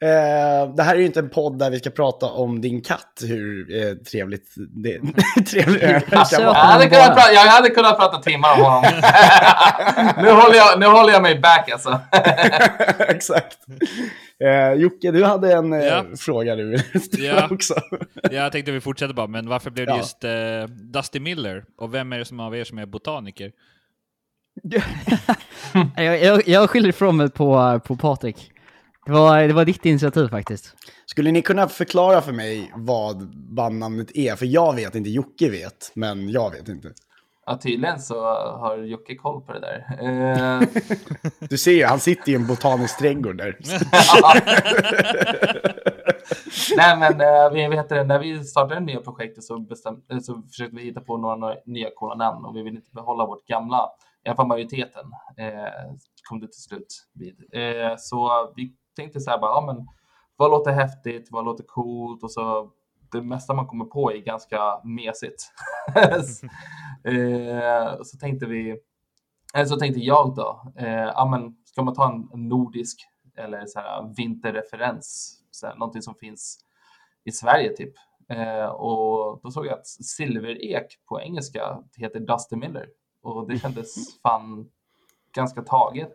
Eh, det här är ju inte en podd där vi ska prata om din katt, hur eh, trevligt det [LAUGHS] trevligt det kan söt. Jag hade, kunnat prata, jag hade kunnat prata timmar om honom. [LAUGHS] nu, håller jag, nu håller jag mig back alltså. [LAUGHS] Exakt. Eh, Jocke, du hade en eh, Ja. fråga du Ja. också. Jag tänkte vi fortsätter bara, men varför blev det Ja. just eh, Dusty Miller? Och vem är det som av er som är botaniker? [LAUGHS] jag, jag, jag skyller ifrån mig på, på Patrik. Det var, det var ditt initiativ faktiskt. Skulle ni kunna förklara för mig vad bandnamnet är? För jag vet inte, Jocke vet, men jag vet inte. Ja, tydligen så har Jocke koll på det där. Eh, [LAUGHS] Du ser ju, han sitter i en botanisk trädgård där. [LAUGHS] Nej, men eh, vi vet det, när vi startade det nya projektet så, bestäm, eh, så försökte vi hitta på några, några nya coola namn och vi vill inte behålla vårt gamla, i alla fall majoriteten, eh, kom det till slut vid. Eh, så vi tänkte så här bara, ja men vad låter häftigt, vad låter coolt och så det mesta man kommer på är ganska mesigt. [LAUGHS] eh, så tänkte vi, eller så tänkte jag då, eh, ja men ska man ta en, nordisk eller så här vinterreferens, så här, någonting som finns i Sverige typ. Eh, och då såg jag att silverek på engelska heter Dusty Miller och det kändes fan ganska taget.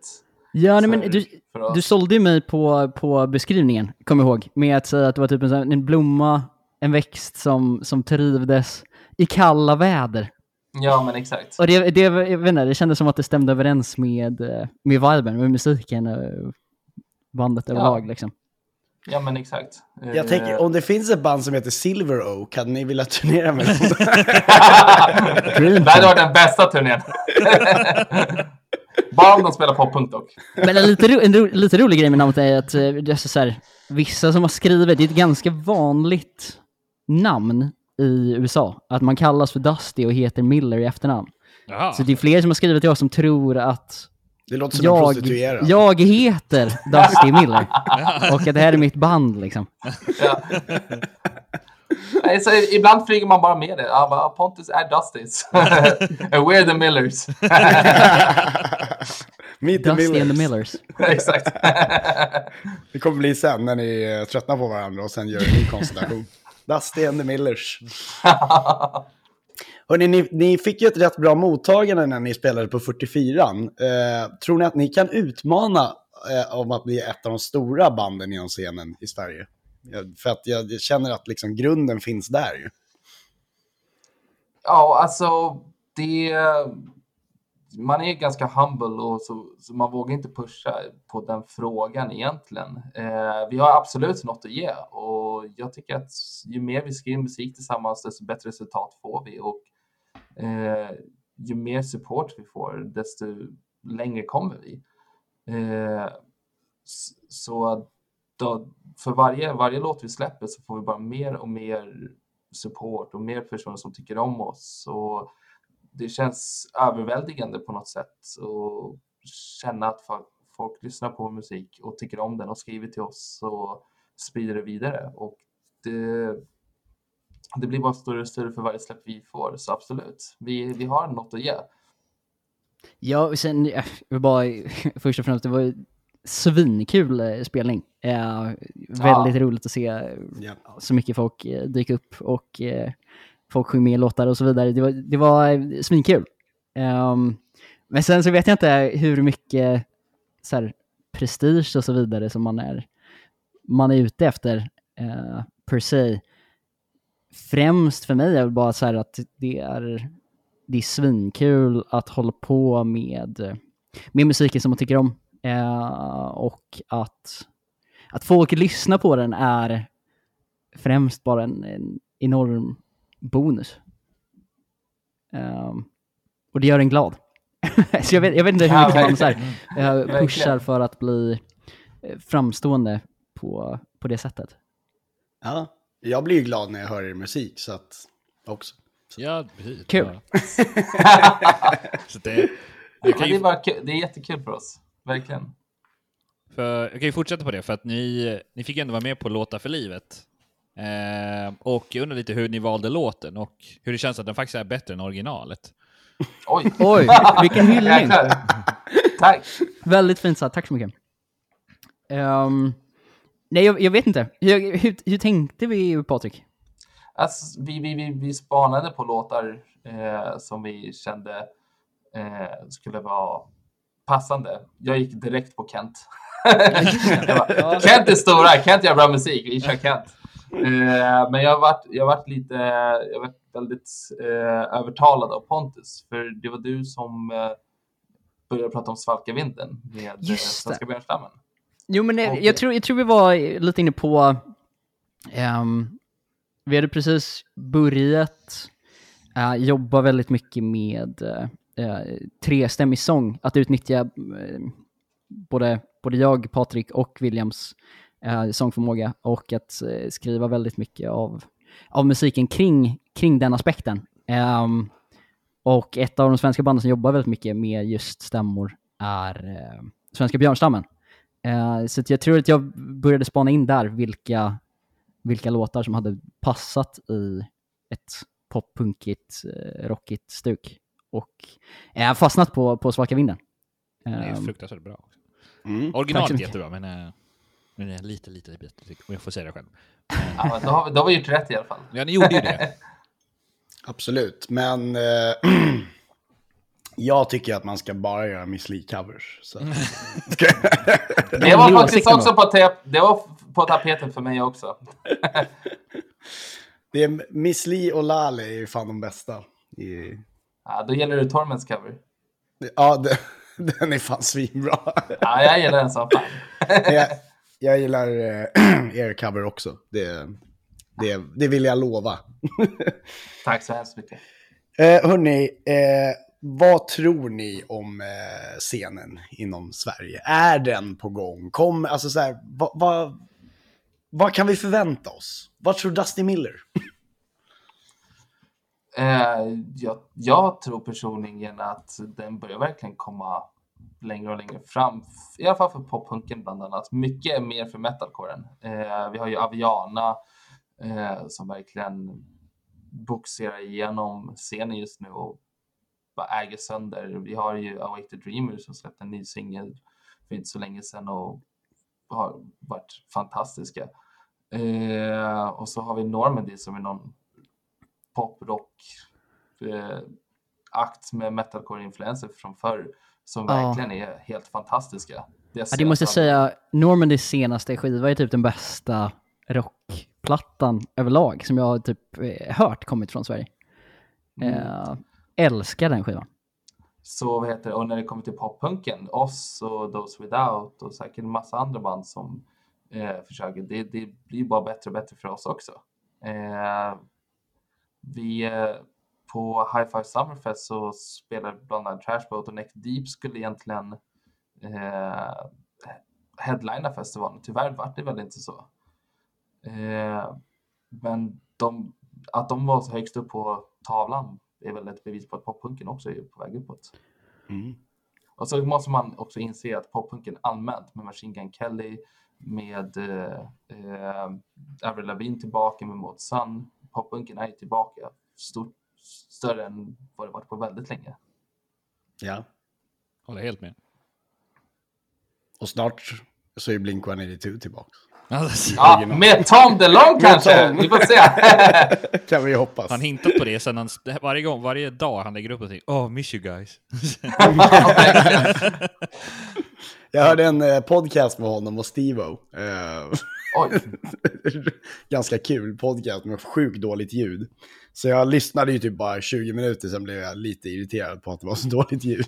Ja, nej, men du, du sålde ju mig på, på beskrivningen, kom ihåg, med att säga att det var typ en, en blomma, en växt som, som trivdes i kalla väder. Ja, men exakt. Och det, det, jag vet inte, det kändes som att det stämde överens med, eh, med viben, med musiken och bandet Ja. överlag liksom. Ja, men exakt. Jag Eh, tänker, om det finns ett band som heter Silver Oak, hade ni velat turnera med dem? [LAUGHS] Det hade varit den bästa turnén. [LAUGHS] Bara om de spelar poppunk dock. Men en lite, ro, en ro, lite rolig grej med namnet är att eh, det är så här, vissa som har skrivit, det är ett ganska vanligt namn i USA. Att man kallas för Dusty och heter Miller i efternamn. Jaha. Så det är fler som har skrivit till oss som tror att Det låter som en jag, prostituerad. jag heter Dusty Miller. [LAUGHS] och det här är mitt band liksom. Ja. Så ibland flyger man bara med det. Ja, bara, Pontus är Dustys. [LAUGHS] And We're the Millers. [LAUGHS] Meet the Dusty and the Millers. Millers. Exakt. Det kommer bli sen när ni eh, tröttnar på varandra och sen gör en ny konstellation. Dusty and the Millers. Hörrni, ni, ni fick ju ett rätt bra mottagande när ni spelade på 44. Eh, tror ni att ni kan utmana eh, om att bli ett av de stora banden inom scenen i Sverige? För att jag, jag känner att liksom grunden finns där ju. Ja, alltså det... Man är ganska humble och så, så man vågar inte pusha på den frågan egentligen. Eh, vi har absolut något att ge och jag tycker att ju mer vi skriver musik tillsammans desto bättre resultat får vi. Och, eh, ju mer support vi får, desto längre kommer vi. Eh, så då, för varje, varje låt vi släpper så får vi bara mer och mer support och mer personer som tycker om oss. Och det känns överväldigande på något sätt att känna att folk, folk lyssnar på vår musik och tycker om den och skriver till oss och sprider det vidare. Och det, det blir bara större och större för varje släpp vi får, så absolut, vi, vi har något att ge. Ja, och sen, bara, [LAUGHS] först och främst, det var ju svinkul eh, spelning. Eh, väldigt roligt att se Ja. så mycket folk eh, dyka upp och eh, folk sjunger med i låtar och så vidare. Det var, det var eh, svinkul. Ehm, men sen så vet jag inte hur mycket så här, prestige och så vidare som man är, man är ute efter eh, per se. Främst för mig är väl bara så här att det är, det är svinkul att hålla på med, med musiken som man tycker om. Eh, och att, att folk lyssnar på den är främst bara en, en enorm bonus. Ehm, och det gör en glad. [LAUGHS] så jag vet, jag vet inte hur mycket man så här, eh, Verkligen. pushar för att bli eh, framstående på, på det sättet. Ja, jag blir ju glad när jag hör er musik, så att också. Ja, precis. Kul. [LAUGHS] Så det, jag Ja, det, är ju, bara, det är jättekul för oss, verkligen. för, jag kan ju fortsätta på det, för att ni, ni fick ändå vara med på Låta för livet. Eh, och jag undrar lite hur ni valde låten och hur det känns att den faktiskt är bättre än originalet. Oj, Oj, vilken hyllning! [LAUGHS] Tack! Väldigt fint sagt, tack så mycket. Ehm, nej, jag, jag vet inte. Hur, hur, hur tänkte vi, Patrik? Alltså, vi, vi, vi, vi spanade på låtar eh, som vi kände eh, skulle vara passande. Jag gick direkt på Kent. [LAUGHS] Bara, Kent är stora, Kent gör bra musik, vi kör Kent. Eh, men jag har varit, jag varit lite, jag varit väldigt eh, övertalad av Pontus, för det var du som eh, började prata om Svalkavinden med eh, Just. Svenska björnstammen. Jo, men eh, Okej. jag, tror, jag tror vi var lite inne på... ehm, vi hade precis börjat eh, jobba väldigt mycket med uh, trestämmig sång, att utnyttja eh, både, både jag, Patrik och Williams eh, sångförmåga och att eh, skriva väldigt mycket av, av musiken kring, kring den aspekten. Ehm, och ett av de svenska banden som jobbar väldigt mycket med just stämmor är eh, Svenska björnstammen. Eh, så att jag tror att jag började spana in där vilka, vilka låtar som hade passat i ett poppunkigt, eh, rockigt stuk. Och jag har fastnat på, på Svaka vinden. Den är Ehm, fruktansvärt bra. Också. Mm. Originalet är jättebra, men, eh, men det är lite, lite bättre, om jag får säga det själv. Ja, då, har vi, då har vi gjort rätt i alla fall. Ja, ni gjorde ju det. [LAUGHS] Absolut, men eh, [CLEARS THROAT] jag tycker att man ska bara göra Miss Li-covers. Så. [LAUGHS] Det var faktiskt också på, tap, det var på tapeten för mig också. [LAUGHS] det är Miss Li och Lale är ju fan de bästa. I... Ja, då gäller det Torments cover. Ja, det, [LAUGHS] den är fan svinbra. Ja, jag gillar den som fan. jag, jag gillar eh, [CLEARS THROAT] er cover också. Det, det, det vill jag lova. Tack så hemskt mycket. Eh, hörni, eh, vad tror ni om eh, scenen inom Sverige? Är den på gång? Kom, alltså så här, vad, vad, vad kan vi förvänta oss? Vad tror Dusty Miller? [LAUGHS] Eh, jag, jag tror personligen att den börjar verkligen komma längre och längre fram. I alla fall för poppunken bland annat. Mycket mer för metalcoren. Eh, vi har ju Aviana eh, som verkligen boxerar igenom scenen just nu och bara äger sönder. Vi har ju Awake the Dreamers som släppte en ny singel för inte så länge sedan och har varit fantastiska. Eh, och så har vi Normandy som är någon poprock eh, akt med metalcore-influenser från förr som Ja. verkligen är helt fantastiska. Ja, ser det måste jag säga, Normandys senaste skiva är typ den bästa rockplattan överlag som jag typ eh, hört kommit från Sverige. Mm. Eh, älskar den skivan. Så vad heter det, och när det kommer till poppunken, oss och Those Without och säkert en massa andra band som eh, försöker, det, det blir bara bättre och bättre för oss också. Eh, vi, eh, på High Five Summerfest så spelade bland annat Trashboat och Neck Deep skulle egentligen eh, headlina festivalen. Tyvärr var det väl inte så. Eh, men de, att de var så högst upp på tavlan är väl ett bevis på att poppunken också är på väg uppåt. Mm. Och så måste man också inse att poppunken allmänt med Machine Gun Kelly, med eh, eh, Avril Lavigne tillbaka med Maud Sun. Poppunken är ju tillbaka stort, större än vad det varit på väldigt länge. Ja. Håller helt med. Och snart så är Blink 182 tillbaka. Alltså, Ja, med Tom DeLonge kanske! Tom. Vi får se. [LAUGHS] kan vi hoppas. Han hintat på det sen han, varje gång, varje dag han lägger upp någonting. Oh, miss you guys. [LAUGHS] Jag hörde en eh, podcast med honom och Stevo. Eh, [LAUGHS] ganska kul podcast med sjukt dåligt ljud. Så jag lyssnade ju typ bara 20 minuter, sen blev jag lite irriterad på att det var så dåligt ljud.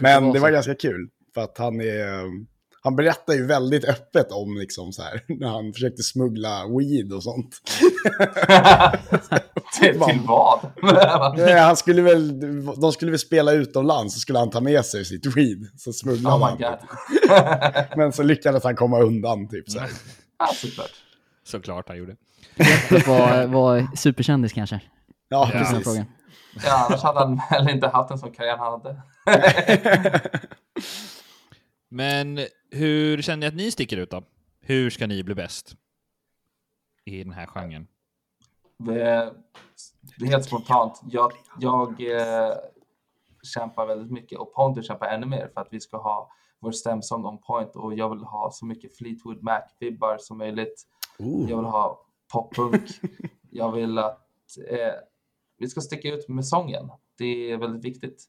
Men det var ganska kul, för att han är... Han berättar ju väldigt öppet om liksom så här, [LAUGHS] när han försökte smuggla weed och sånt. [LAUGHS] till, till vad? [LAUGHS] Nej, han skulle väl, de skulle väl spela utomlands, så skulle han ta med sig sitt weed. Så smugglade Oh han. Men så lyckades han komma undan typ så här. Ja, såklart. Såklart han gjorde. Att vara, vara superkändis kanske. Ja, Ja. Den precis. frågan. Ja, annars hade han heller inte haft en sån karriär han hade. Men hur känner ni att ni sticker ut då? Hur ska ni bli bäst? I den här genren. Det det är helt spontant. Jag, jag eh, kämpar väldigt mycket och Pontus kämpar ännu mer för att vi ska ha vår stämsång on point och jag vill ha så mycket Fleetwood Mac-vibbar som möjligt. Oh. Jag vill ha poppunk. [LAUGHS] jag vill att eh, vi ska sticka ut med sången. Det är väldigt viktigt.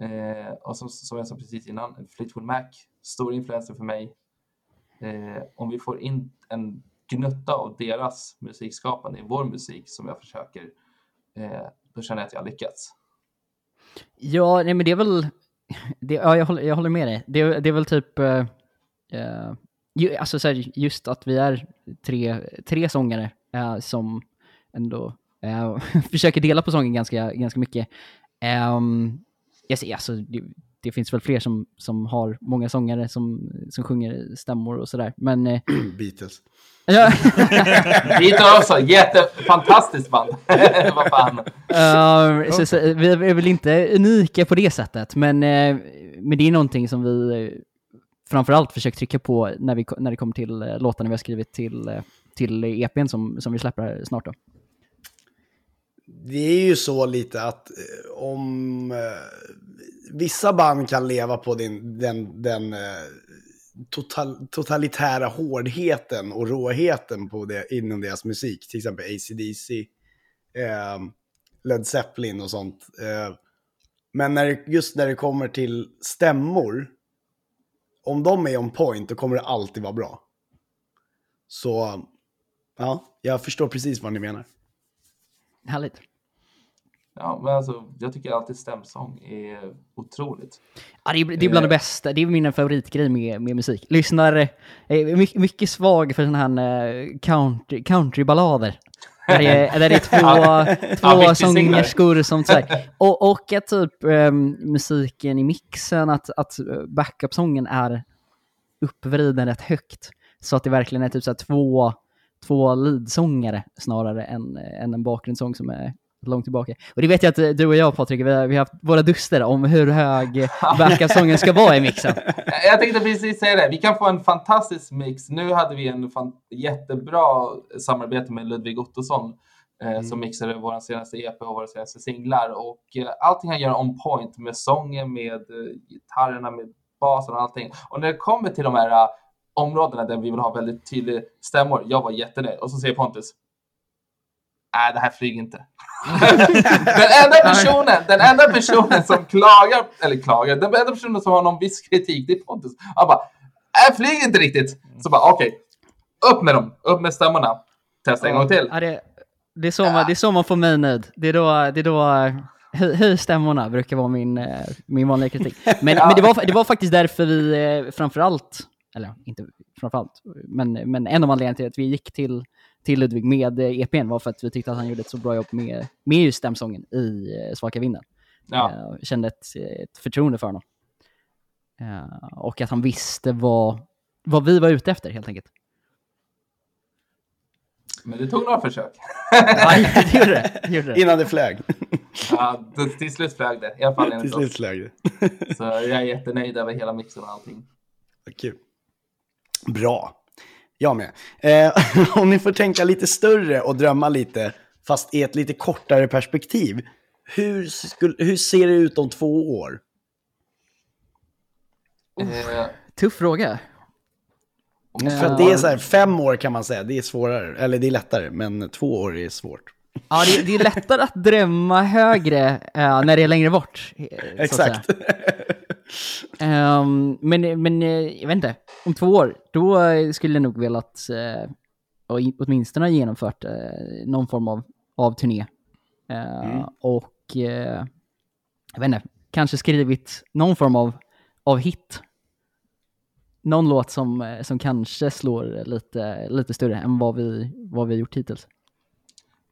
Eh, och som, som jag sa precis innan, Fleetwood Mac, stor influencer för mig. Eh, om vi får in en gnutta av deras musikskapande i vår musik som jag försöker, eh, då känner jag att jag har lyckats. Ja, nej men det är väl... Det, ja, jag håller, jag håller med dig. Det, det är väl typ... eh, eh ju, alltså så här, just att vi är tre, tre sångare eh, som ändå eh, [LAUGHS] försöker dela på sången ganska, ganska mycket. Um, jag ser, alltså, det, det finns väl fler som, som har många sångare som, som sjunger stämmor och sådär. Men... eh, [CLEARS THROAT] [CLEARS THROAT] Beatles. ja, [LAUGHS] Beatles också, jättefantastiskt band. [LAUGHS] Vad fan. Uh, så, så, vi är väl inte unika på det sättet, men, eh, men det är någonting som vi eh, framförallt försöker trycka på när, vi, när det kommer till uh, låtarna vi har skrivit till, eh, till EPn som, som vi släpper snart. Då. Det är ju så lite att eh, om eh, vissa band kan leva på din, den, den eh, total, totalitära hårdheten och råheten på det, inom deras musik, till exempel ACDC, eh, Led Zeppelin och sånt. Eh, men när det, just när det kommer till stämmor, om de är on point, då kommer det alltid vara bra. Så, ja, jag förstår precis vad ni menar. Härligt. Ja, men alltså, jag tycker alltid stämsång är otroligt. Ja, det, är, det är bland det bästa, det är min favoritgrej med, med musik. Lyssnar, eh, mycket, mycket svag för sådana här eh, country, countryballader. Där det är, där det är [LAUGHS] två, Ja, två Vicky sångerskor som så här, [LAUGHS] och, och att typ ehm, musiken i mixen, att, att eh, backup-sången är uppvriden rätt högt. Så att det verkligen är typ så två, två leadsångare snarare än, än en bakgrundssång som är långt tillbaka. Och det vet jag att eh, du och jag Patrik, vi har, vi har haft våra duster om hur hög [LAUGHS] backup-sången ska vara i mixen. [LAUGHS] Jag tänkte precis säga det. Vi kan få en fantastisk mix. Nu hade vi en jättebra samarbete med Ludvig Ottosson eh, som mixade vår senaste EP och våra senaste singlar. Och eh, allting han gör on point med sången, med eh, gitarrerna, med basen och allting. Och när det kommer till de här eh, områdena där vi vill ha väldigt tydliga stämmor, jag var jättenöjd. Och så säger Pontus, nej det här flyger inte. [LAUGHS] den enda personen, den enda personen som klagar, eller klagar, den enda personen som har någon viss kritik, det är Pontus. Han bara, jag flyger inte riktigt. Så bara, okej, upp med dem, upp med stämmorna. Testa en gång till. Ja, det, det, är så man, det är så man får mig nöjd. Det är då, det är då hö- höj stämmorna brukar vara min, eh, min vanliga kritik. Men, [LAUGHS] men det, var, det var faktiskt därför vi eh, framförallt, eller inte framförallt, men, men en av anledningarna till att vi gick till, till Ludvig med EPn var för att vi tyckte att han gjorde ett så bra jobb med, med just stämsången i eh, Svaka vinden. Ja, Eh, kände ett, ett förtroende för honom. Eh, och att han visste vad, vad vi var ute efter helt enkelt. men det tog några försök. Ja, det gjorde det. det, gjorde det. Innan det flög. Ja, till slut flög det. I alla fall [LAUGHS] Till slut flög det. Så jag är jättenöjd över hela mixen och allting. Kul. Bra. Jag med. Eh, [LAUGHS] om ni får tänka lite större och drömma lite, fast i ett lite kortare perspektiv. Hur, skulle, hur ser det ut om två år? Eh, Tuff fråga. För att det är så här, fem år kan man säga, det är svårare. Eller det är lättare, men två år är svårt. Ja, det, det är lättare att drömma högre eh, när det är längre bort. eh. Exakt. Ehm, men, men eh, jag vet inte, om två år, då skulle jag nog velat uh, åtminstone ha genomfört eh, någon form av, av turné. Eh, Och eh, jag vet inte, kanske skrivit någon form av, av hit. Någon låt som, som kanske slår lite, lite större än vad vi, vad vi gjort hittills.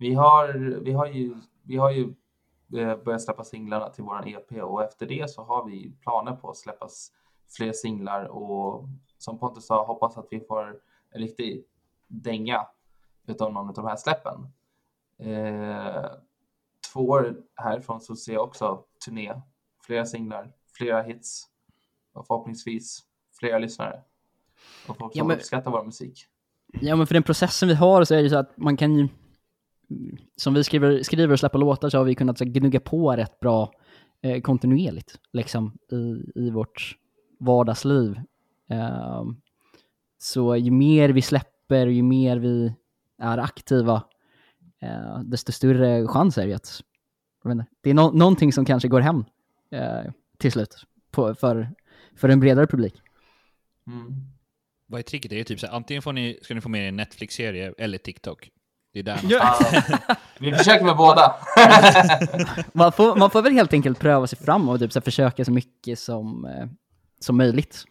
Vi har, vi har ju, vi har ju eh, börjat släppa singlarna till våran EP och efter det så har vi planer på att släppa fler singlar och som Pontus sa, hoppas att vi får en riktig dänga utav någon av de här släppen. Eh, två år härifrån så ser jag också turné, flera singlar, flera hits och förhoppningsvis flera lyssnare. Och folk Ja, som men- uppskattar vår musik. Ja, men för den processen vi har så är det så att man kan ju... Som vi skriver, skriver och släpper låtar så har vi kunnat så här, gnugga på rätt bra eh, kontinuerligt liksom, i, i vårt vardagsliv. Eh, så ju mer vi släpper, ju mer vi är aktiva, eh, desto större chans är det att... inte, Det är no någonting som kanske går hem eh, till slut på, för, för en bredare publik. Mm. Vad är tricket? Det är typ så här, antingen får ni, ska ni få med er en Netflix-serie eller TikTok. Det är där Ja. Vi försöker med båda. [LAUGHS] man, får, man får väl helt enkelt pröva sig fram och typ så här försöka så mycket som, eh, som möjligt.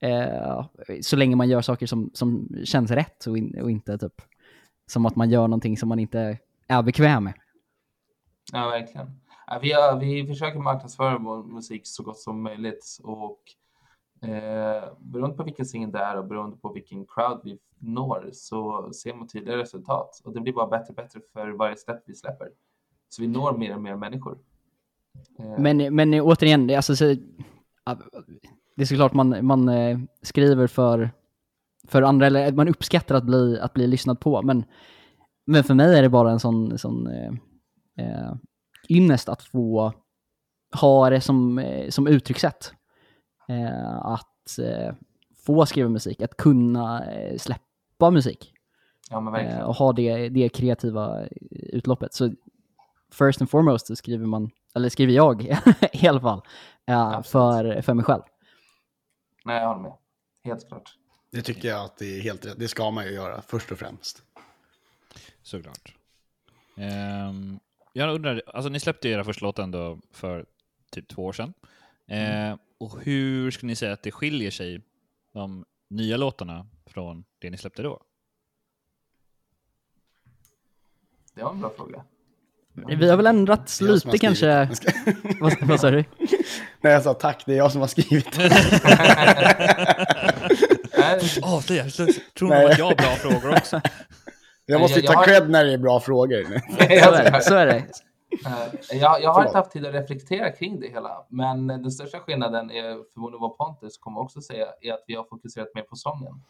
Eh, så länge man gör saker som, som känns rätt och, in, och inte typ som att man gör någonting som man inte är bekväm med. Ja, verkligen. Vi, vi försöker marknadsföra vår musik så gott som möjligt och eh, beroende på vilken singel det är och beroende på vilken crowd vi når så ser man tydliga resultat och det blir bara bättre och bättre för varje släpp vi släpper. Så vi når mer och mer människor. Eh, Men, men återigen, det, är alltså, så, det är såklart man, man eh, skriver för, för andra, eller man uppskattar att bli, att bli lyssnad på, men, men för mig är det bara en sån, sån eh, eh ynnest att få ha det som, eh, som uttryckssätt. Eh, att eh, få skriva musik, att kunna eh, släppa musik ja, eh, och ha det, det kreativa utloppet. Så first and foremost så skriver man, eller skriver jag [LAUGHS] i alla fall, eh, för, för mig själv. Nej, jag håller med. Helt klart. Det tycker jag att det är helt rätt. Det ska man ju göra, först och främst. Såklart. Ehm, jag undrar, alltså ni släppte era första låt ändå för typ två år sedan. Ehm, och hur skulle ni säga att det skiljer sig, de nya låtarna, från det ni släppte då? Det var en bra fråga. Vi har väl ändrats lite kanske. [LAUGHS] vad, vad sa du? [LAUGHS] Nej, jag sa tack, det är jag som har skrivit [LAUGHS] det är, tror nog att jag har bra frågor också. Jag måste ju ta cred när det är bra frågor. Så är det. Så är det. Eh, jag, jag har inte haft tid att reflektera kring det hela, men den största skillnaden är förmodligen vad Pontus kommer också säga, är att vi har fokuserat mer på sången.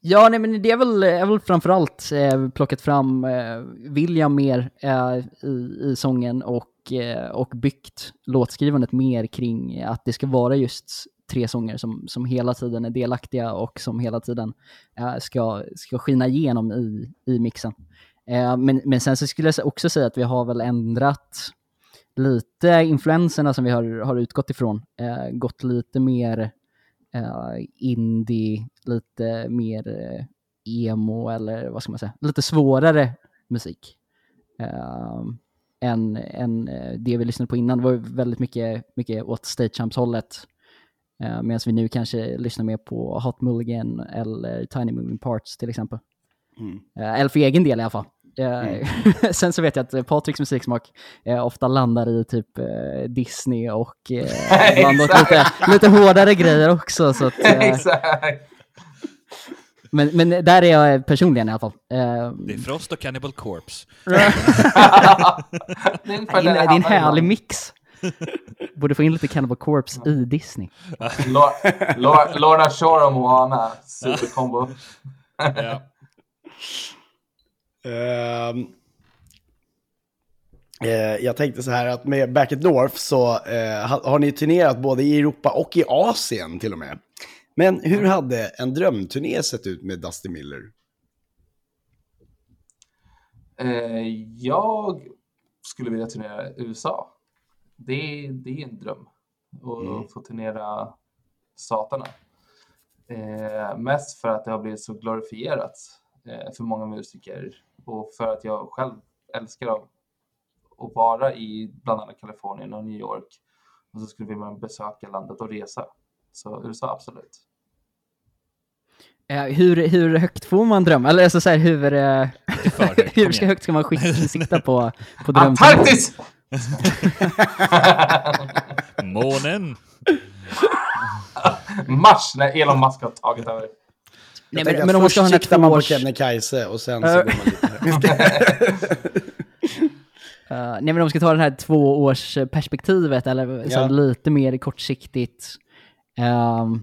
Ja, nej, men det är väl, är väl framförallt eh, plockat fram eh, William mer eh, i, i sången och, eh, och byggt låtskrivandet mer kring att det ska vara just tre sånger som, som hela tiden är delaktiga och som hela tiden eh, ska, ska skina igenom i, i mixen. Eh, men, men sen så skulle jag också säga att vi har väl ändrat lite influenserna som vi har, har utgått ifrån. Eh, gått lite mer eh, indie, lite mer emo eller vad ska man säga, lite svårare musik. Eh, än, än det vi lyssnade på innan. Det var väldigt mycket, mycket åt Statechamps-hållet. Eh, Medan vi nu kanske lyssnar mer på Hot Mulligan eller Tiny Moving Parts till exempel. Eh, eller för egen del i alla fall. Eh, [LAUGHS] Sen så vet jag att Patriks musiksmak eh, ofta landar i typ eh, Disney och eh, [LAUGHS] lite, lite hårdare grejer också. Så att, [LAUGHS] eh, Exakt. men, men där är jag personligen i alla fall. Eh, Det är Frost och Cannibal Corpse. Det är det är en, det är en hamnar härlig mix. Borde få in lite Cannibal Corpse i Disney. Lo- Lo- Lorna Shore och Moana, superkombo. Ja. Ehm, eh, jag tänkte så här att med Back at North så eh, ha- har ni turnerat både i Europa och i Asien till och med. Men hur hade en drömturné sett ut med Dusty Miller? Eh, jag skulle vilja turnera i USA. Det, det är en dröm. Att få turnera staterna. Eh, mest för att det har blivit så glorifierat för många musiker och för att jag själv älskar att, att vara i bland annat Kalifornien och New York. Och så skulle vi vilja besöka landet och resa. Så USA, absolut. Eh, hur, hur högt får man drömma? Eller alltså så här, hur, eh, högt, [LAUGHS] hur ska högt ska man [LAUGHS] sikta på, på drömturné? Antarktis! [LAUGHS] Månen! Mars när Elon Musk har tagit över. Nej, men, att men om man ska ha den här siktar man på. Kebnekaise och sen så går man Uh, [LAUGHS] [LAUGHS] nej men om man ska ta det här tvåårsperspektivet eller så Ja. lite mer kortsiktigt. ehm,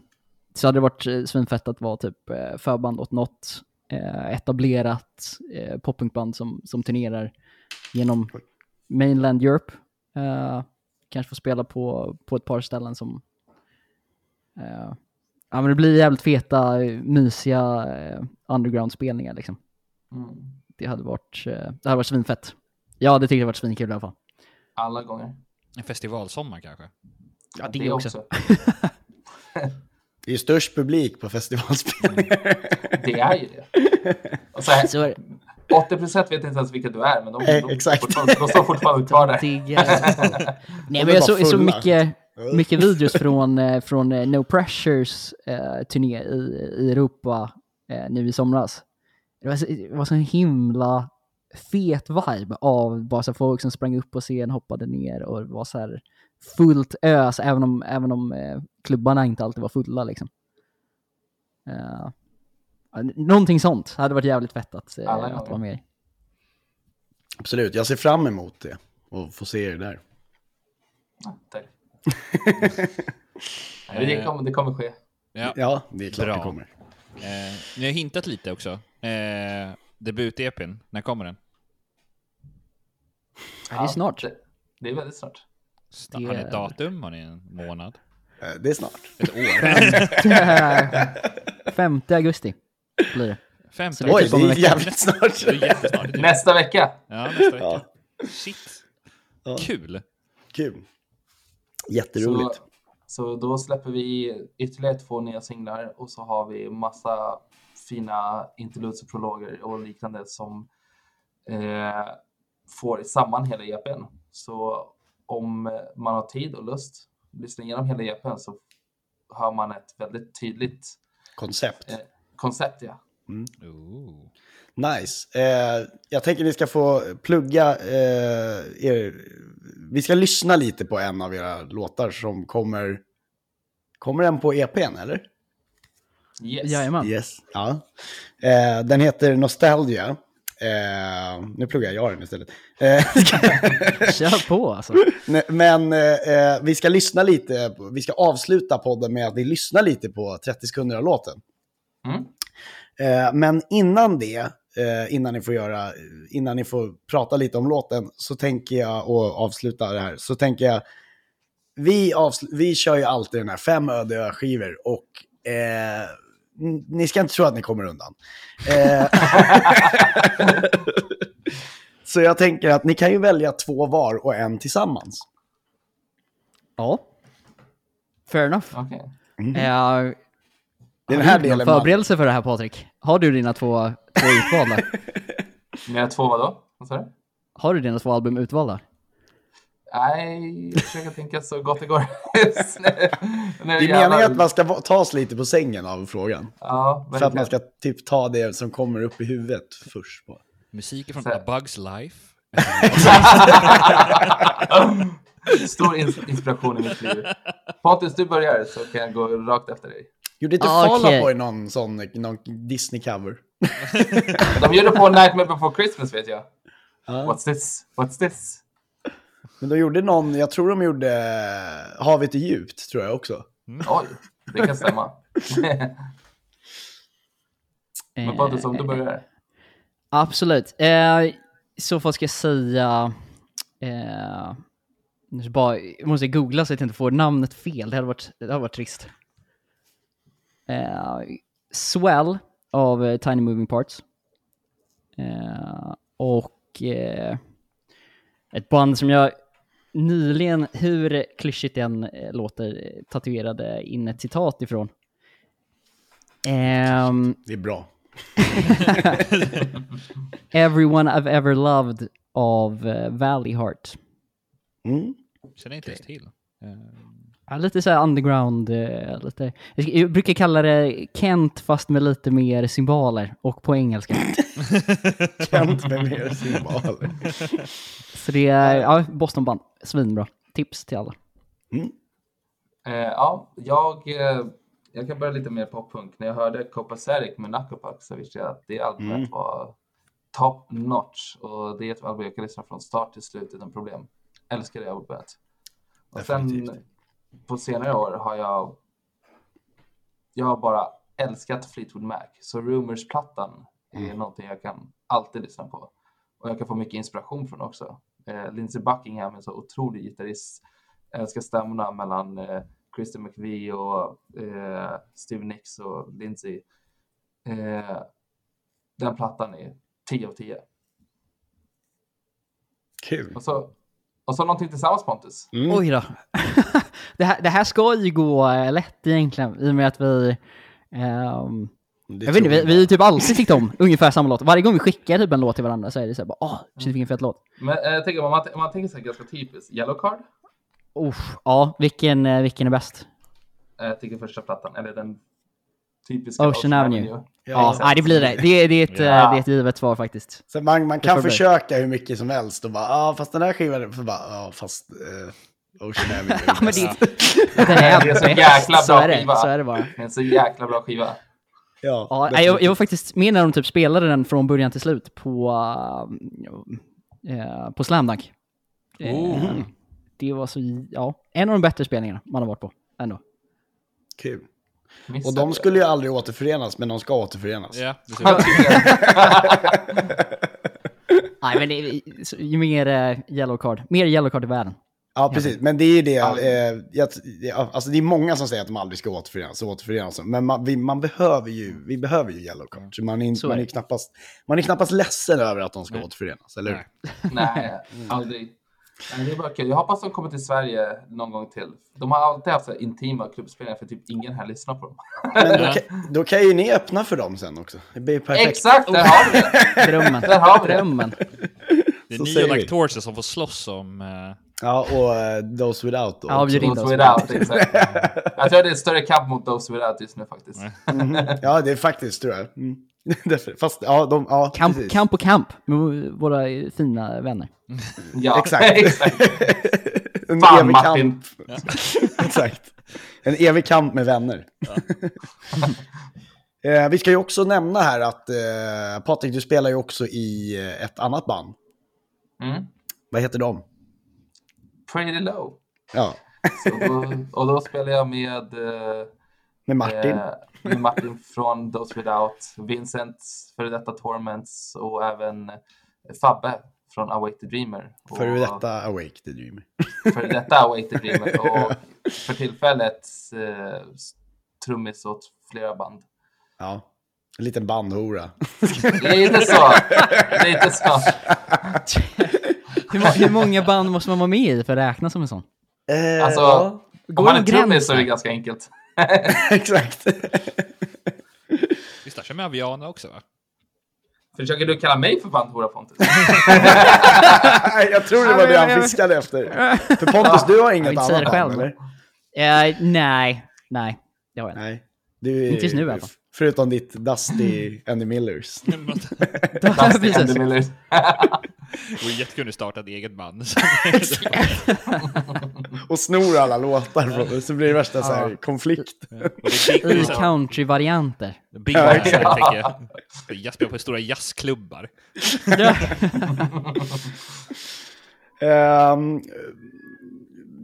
så hade det varit eh, svinfett att vara typ eh, förband åt något eh, etablerat uh, poppunkband som, som turnerar genom mainland Europe. Eh, kanske få spela på, på ett par ställen som... ja men det blir jävligt feta, mysiga eh, underground-spelningar liksom. Mm. Det hade varit, eh, det hade varit svinfett. Ja, det tyckte jag varit svinkul i alla fall. Alla gånger. En festivalsommar kanske? Ja, det, också. [LAUGHS] Det är ju störst publik på festivalspelningar. Det är ju det. Och så här, Så är det. 80 procent vet inte ens vilka du är, men de, Eh, de, exakt. fortfarande- de står fortfarande kvar där. [LAUGHS] Nej är men jag såg så mycket, mycket videos från, eh, från eh, No Pressures eh, turné i, i Europa eh, nu i somras. Det var, så, det var så en himla fet vibe av bara så folk som sprang upp på scen, hoppade ner och var så här fullt ös, även om, även om eh, klubbarna inte alltid var fulla liksom. Eh, någonting sånt hade varit jävligt fett att, eh, Alla att vara med i. Absolut, jag ser fram emot det och få se er där. Nej, [LAUGHS] det, kommer, det kommer ske. Ja. Ja, det är klart Bra. det kommer. Eh, ni har hintat lite också. Eh, Debut-EPn, när kommer den? Ja, det är snart. Det, det är väldigt snart. Har ni Det- ett datum? Har ni en månad? Eh, Det är snart. Ett år? [LAUGHS] 5 augusti blir det. Femte? Så det är Oj, typ det är vecka. jävligt snart. Det är. Det är- Nästa vecka. Ja, nästa vecka. Ja. Shit. Ja. Kul. Kul. Jätteroligt. Så, så då släpper vi ytterligare två nya singlar och så har vi massa fina interludes och prologer och liknande som eh, får samman hela EPn. Så om man har tid och lust, lyssna igenom hela EPn så hör man ett väldigt tydligt Koncept. eh, koncept. Ja. Ooh. Nice. Eh, jag tänker ni ska få plugga eh, er. Vi ska lyssna lite på en av era låtar som kommer. Kommer den på EPn eller? Yes. Jajamän. Yes. Ja. Eh, den heter Nostalgia. Eh, nu pluggar jag den istället. Eh, [LAUGHS] Kör på alltså. Men eh, vi ska lyssna lite, vi ska avsluta podden med att vi lyssnar lite på 30 sekunder av låten. Mm. Eh, men innan det, eh, innan ni får göra, innan ni får prata lite om låten, så tänker jag, och avsluta det här, så tänker jag, vi, avsl- vi kör ju alltid den här fem öde skivor och eh, ni ska inte tro att ni kommer undan. Eh, [LAUGHS] så jag tänker att ni kan ju välja två var och en tillsammans. Ja. Fair enough. Eh, Det är har den du här gjort någon delen man... förberedelse för det här Patrik? Har du dina två, två utvalda? [LAUGHS] Mina två vadå? Vad sa du? Har du dina två album utvalda? Nej, jag försöker tänka så gott det går. [LAUGHS] Det är meningen att man ska tas lite på sängen av frågan. Ja, För att man ska typ ta det som kommer upp i huvudet först. Bara. Musik från Så- A Bug's Life. [LAUGHS] Stor ins- inspiration i mitt liv. Pontus, du börjar så kan jag gå rakt efter dig. Gjorde inte Ah, Fall. Out Boy någon sån någon Disney-cover? [LAUGHS] De gjorde på Nightmare before Christmas vet jag. Ja. What's this? What's this? Men de gjorde någon, jag tror de gjorde Havet är djupt, tror jag också. Oj, det kan stämma. [LAUGHS] Men Pontus, om du börjar. Absolut. Eh, så fall ska jag säga... Eh, nu bara, jag måste googla så att jag inte får namnet fel. Det hade varit, det hade varit trist. Eh, Swell av eh, Tiny Moving Parts. Eh, och eh, ett band som jag nyligen, hur klyschigt det än eh, låter, eh, tatuerade in ett citat ifrån. Ehm, Det är bra. [LAUGHS] Everyone I've ever loved av uh, Valley Heart. Mm. Känner inte ens till. Eh, Ja, lite så här underground, eh, lite. Jag brukar kalla det Kent fast med lite mer symboler och på engelska. [LAUGHS] Kent med mer symboler. [LAUGHS] Så det är, ja, Bostonband. Svinbra. Tips till alla. Eh, ja, jag, eh, jag kan börja lite mer poppunk. När jag hörde Copacetic med Knucklepuck så visste jag att det albumet Mm. var top notch. Och det är ett album jag kan lyssna från start till slut utan problem. Älskar det albumet. Och sen Definitivt. På senare år har jag jag har bara älskat Fleetwood Mac. Så Rumors-plattan är Mm. någonting jag kan alltid lyssna på. Och jag kan få mycket inspiration från också. Eh, Lindsey Buckingham är en så otrolig gitarrist. Jag älskar stämmorna mellan eh, Christer McVie och eh, Steve Nicks och Lindsey. Eh, den plattan är 10 av 10. Kul. Och så, och så någonting tillsammans Pontus. Mm. Oj då. [LAUGHS] det, här, det här ska ju gå eh, lätt egentligen i och med att vi... Det jag vet inte, vi, vi typ alltid tyckt om ungefär samma låt. Varje gång vi skickar typ en låt till varandra så är det så här bara åh, shit vilken fet låt. Men eh, jag tänker, om, man, om man tänker så här ganska typiskt. Yellow Card. Uff, ja, vilken, eh, vilken är bäst? Jag tycker första plattan, eller den typiska Ocean Avenue. Ja, Ja, nej, det blir det. Det, är- det, är ett, eh, Ja. det är ett givet svar faktiskt. Så man, man Det kan försöka hur mycket som helst och bara, ja ah, fast den här skivan, för bara, ja ah, fast eh, Ocean Avenue. [LAUGHS] Ja, men bäst." det, [LAUGHS] den är, Det är så jäkla så bra är det, skiva. Så är det bara. Det är en så jäkla bra skiva. ja, Ja, nej, jag, jag var faktiskt med när de typ spelade den från början till slut på, uh, eh, på Slam Dunk. Eh, Oh. Det var så, ja, en av de bättre spelningarna man har varit på. Ändå. Kul. Missade Och de skulle ju aldrig återförenas, men de ska återförenas. Ja, [LAUGHS] det Nej men det är, mer eh, yellow card, mer yellow card i världen. Ja, precis. Men det är ju det, Ja. eh, jag, ja, alltså det är många som säger att de aldrig ska återförenas, återförenas. Men man, vi, man behöver ju, vi behöver ju yellow card. Så man är, Så man är knappast, man är knappast ledsen över att de ska Nej. återförenas, eller hur? Nej. Nej, aldrig. Nej, det är bara kul. Jag hoppas de kommer till Sverige någon gång till. De har alltid haft så intima klubbspelningar för typ ingen här lyssnar på dem. Men då, kan, då kan ju ni öppna för dem sen också. Det blir perfekt. Exakt, där har vi det! Drömmen. Där har vi det. Drömmen. Det är Så Torches som får slåss om... eh, Ja, och uh, Those Without då. Ja, bjud in Those without, exakt. Jag tror det är en större kamp mot Those without just nu faktiskt. Ja, det är faktiskt, tror jag. Mm. [LAUGHS] Fast, ja, de, ja Kamp, precis. kamp och kamp med våra fina vänner. Ja, [LAUGHS] Exakt. [LAUGHS] exakt. en Fan, evig Martin. kamp. Exakt. En evig kamp med vänner. eh, vi ska ju också nämna här att eh, Patrik, du spelar ju också i eh, ett annat band. Mm. Vad heter de? Pretty low. Ja, Så och då spelar jag med, eh, med Martin. eh, med Martin från Those Without, Vincent, före detta Torments och även Fabbe från Awake the Dreamer. Före detta Awake the Dreamer. Före detta Awake the Dreamer [LAUGHS] och för tillfället eh, trummis åt flera band. Ja, en liten bandhora. Lite så. Lite så. Hur, hur många band måste man vara med i för att räkna som en sån? Eh, Alltså, ja, Går Om man är trummis så är det ganska enkelt. [LAUGHS] exakt. Visst, kör med Aviana också va? Försöker du kalla mig för banthora Pontus? [LAUGHS] jag tror det var det han fiskade efter. För Pontus, du har inget annat namn, själv. eller? Eh, nej, nej. Det har jag inte. Nej. Du Inte just nu i alla fall. Förutom ditt Dusty Andy Millers. [LAUGHS] Dusty. Andy Millers. Det vore jättekul att starta ett eget band. [LAUGHS] Och snor alla låtar från så blir det värsta så här, konflikt. Det I country-varianter. big bands, jag tänker. Jag spelar på stora jazzklubbar. [LAUGHS] Ehm,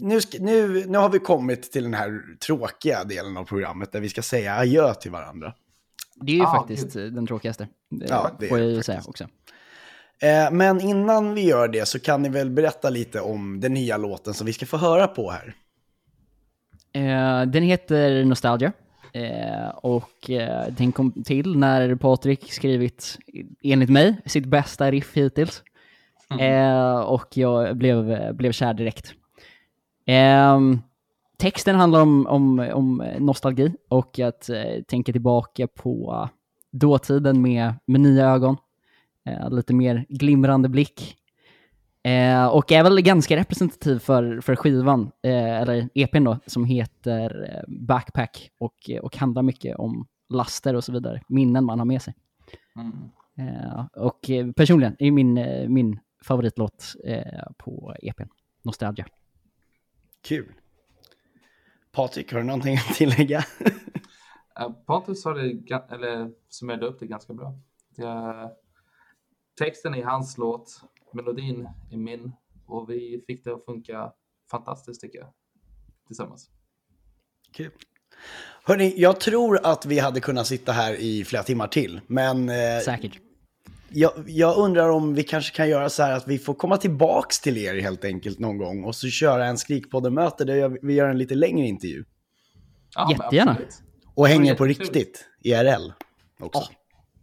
nu, ska, nu, nu har vi kommit till den här tråkiga delen av programmet där vi ska säga adjö till varandra. Det är ju Ah, faktiskt eh, den tråkigaste. Det Ja, det får jag det ju säga också. Eh, men innan vi gör det så kan ni väl berätta lite om den nya låten som vi ska få höra på här. Eh, den heter Nostalgia. Eh, och eh, den kom till när Patrik skrivit, enligt mig, sitt bästa riff hittills. Eh, och jag blev, blev kär direkt. Ehm, texten handlar om, om, om nostalgi och att tänka tillbaka på dåtiden med, med nya ögon. Eh, lite mer glimrande blick. Eh, och är väl ganska representativ för, för skivan, eh, eller EPn då, som heter eh, Backpack och, och handlar mycket om laster och så vidare, minnen man har med sig. Mm. Eh, och personligen är min, min favoritlåt eh, på EPn, Nostalgia. Kul. Patrik, har du någonting att tillägga? Det, eller summerade upp det ganska bra. Det, texten är hans låt, melodin är min och vi fick det att funka fantastiskt tycker jag. Tillsammans. Kul. Hörni, jag tror att vi hade kunnat sitta här i flera timmar till, men eh, Säkert. jag, jag undrar om vi kanske kan göra så här att vi får komma tillbaks till er helt enkelt någon gång och så köra en Skrikpodden-möte där vi gör en lite längre intervju. Ja, Jättegärna. Och hänger på riktigt, IRL också.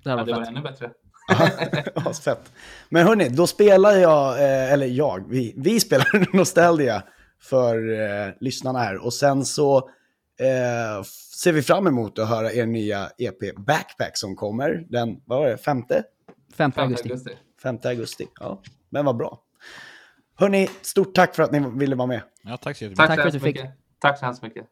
Det här Ja, var det var ännu bättre. [LAUGHS] Ja, fett. Men hörni, då spelar jag, eh, eller jag, vi, vi spelar [LAUGHS] Nostalgia för eh, lyssnarna här. Och sen så eh, ser vi fram emot att höra er nya EP Backpack som kommer den, vad var det, femte? 5 5 augusti. 5 augusti. Ja, men vad bra. Hörni, stort tack för att ni ville vara med. Ja, tack så jättemycket. Tack, Tack så för att du fick. mycket. Tack så hemskt mycket.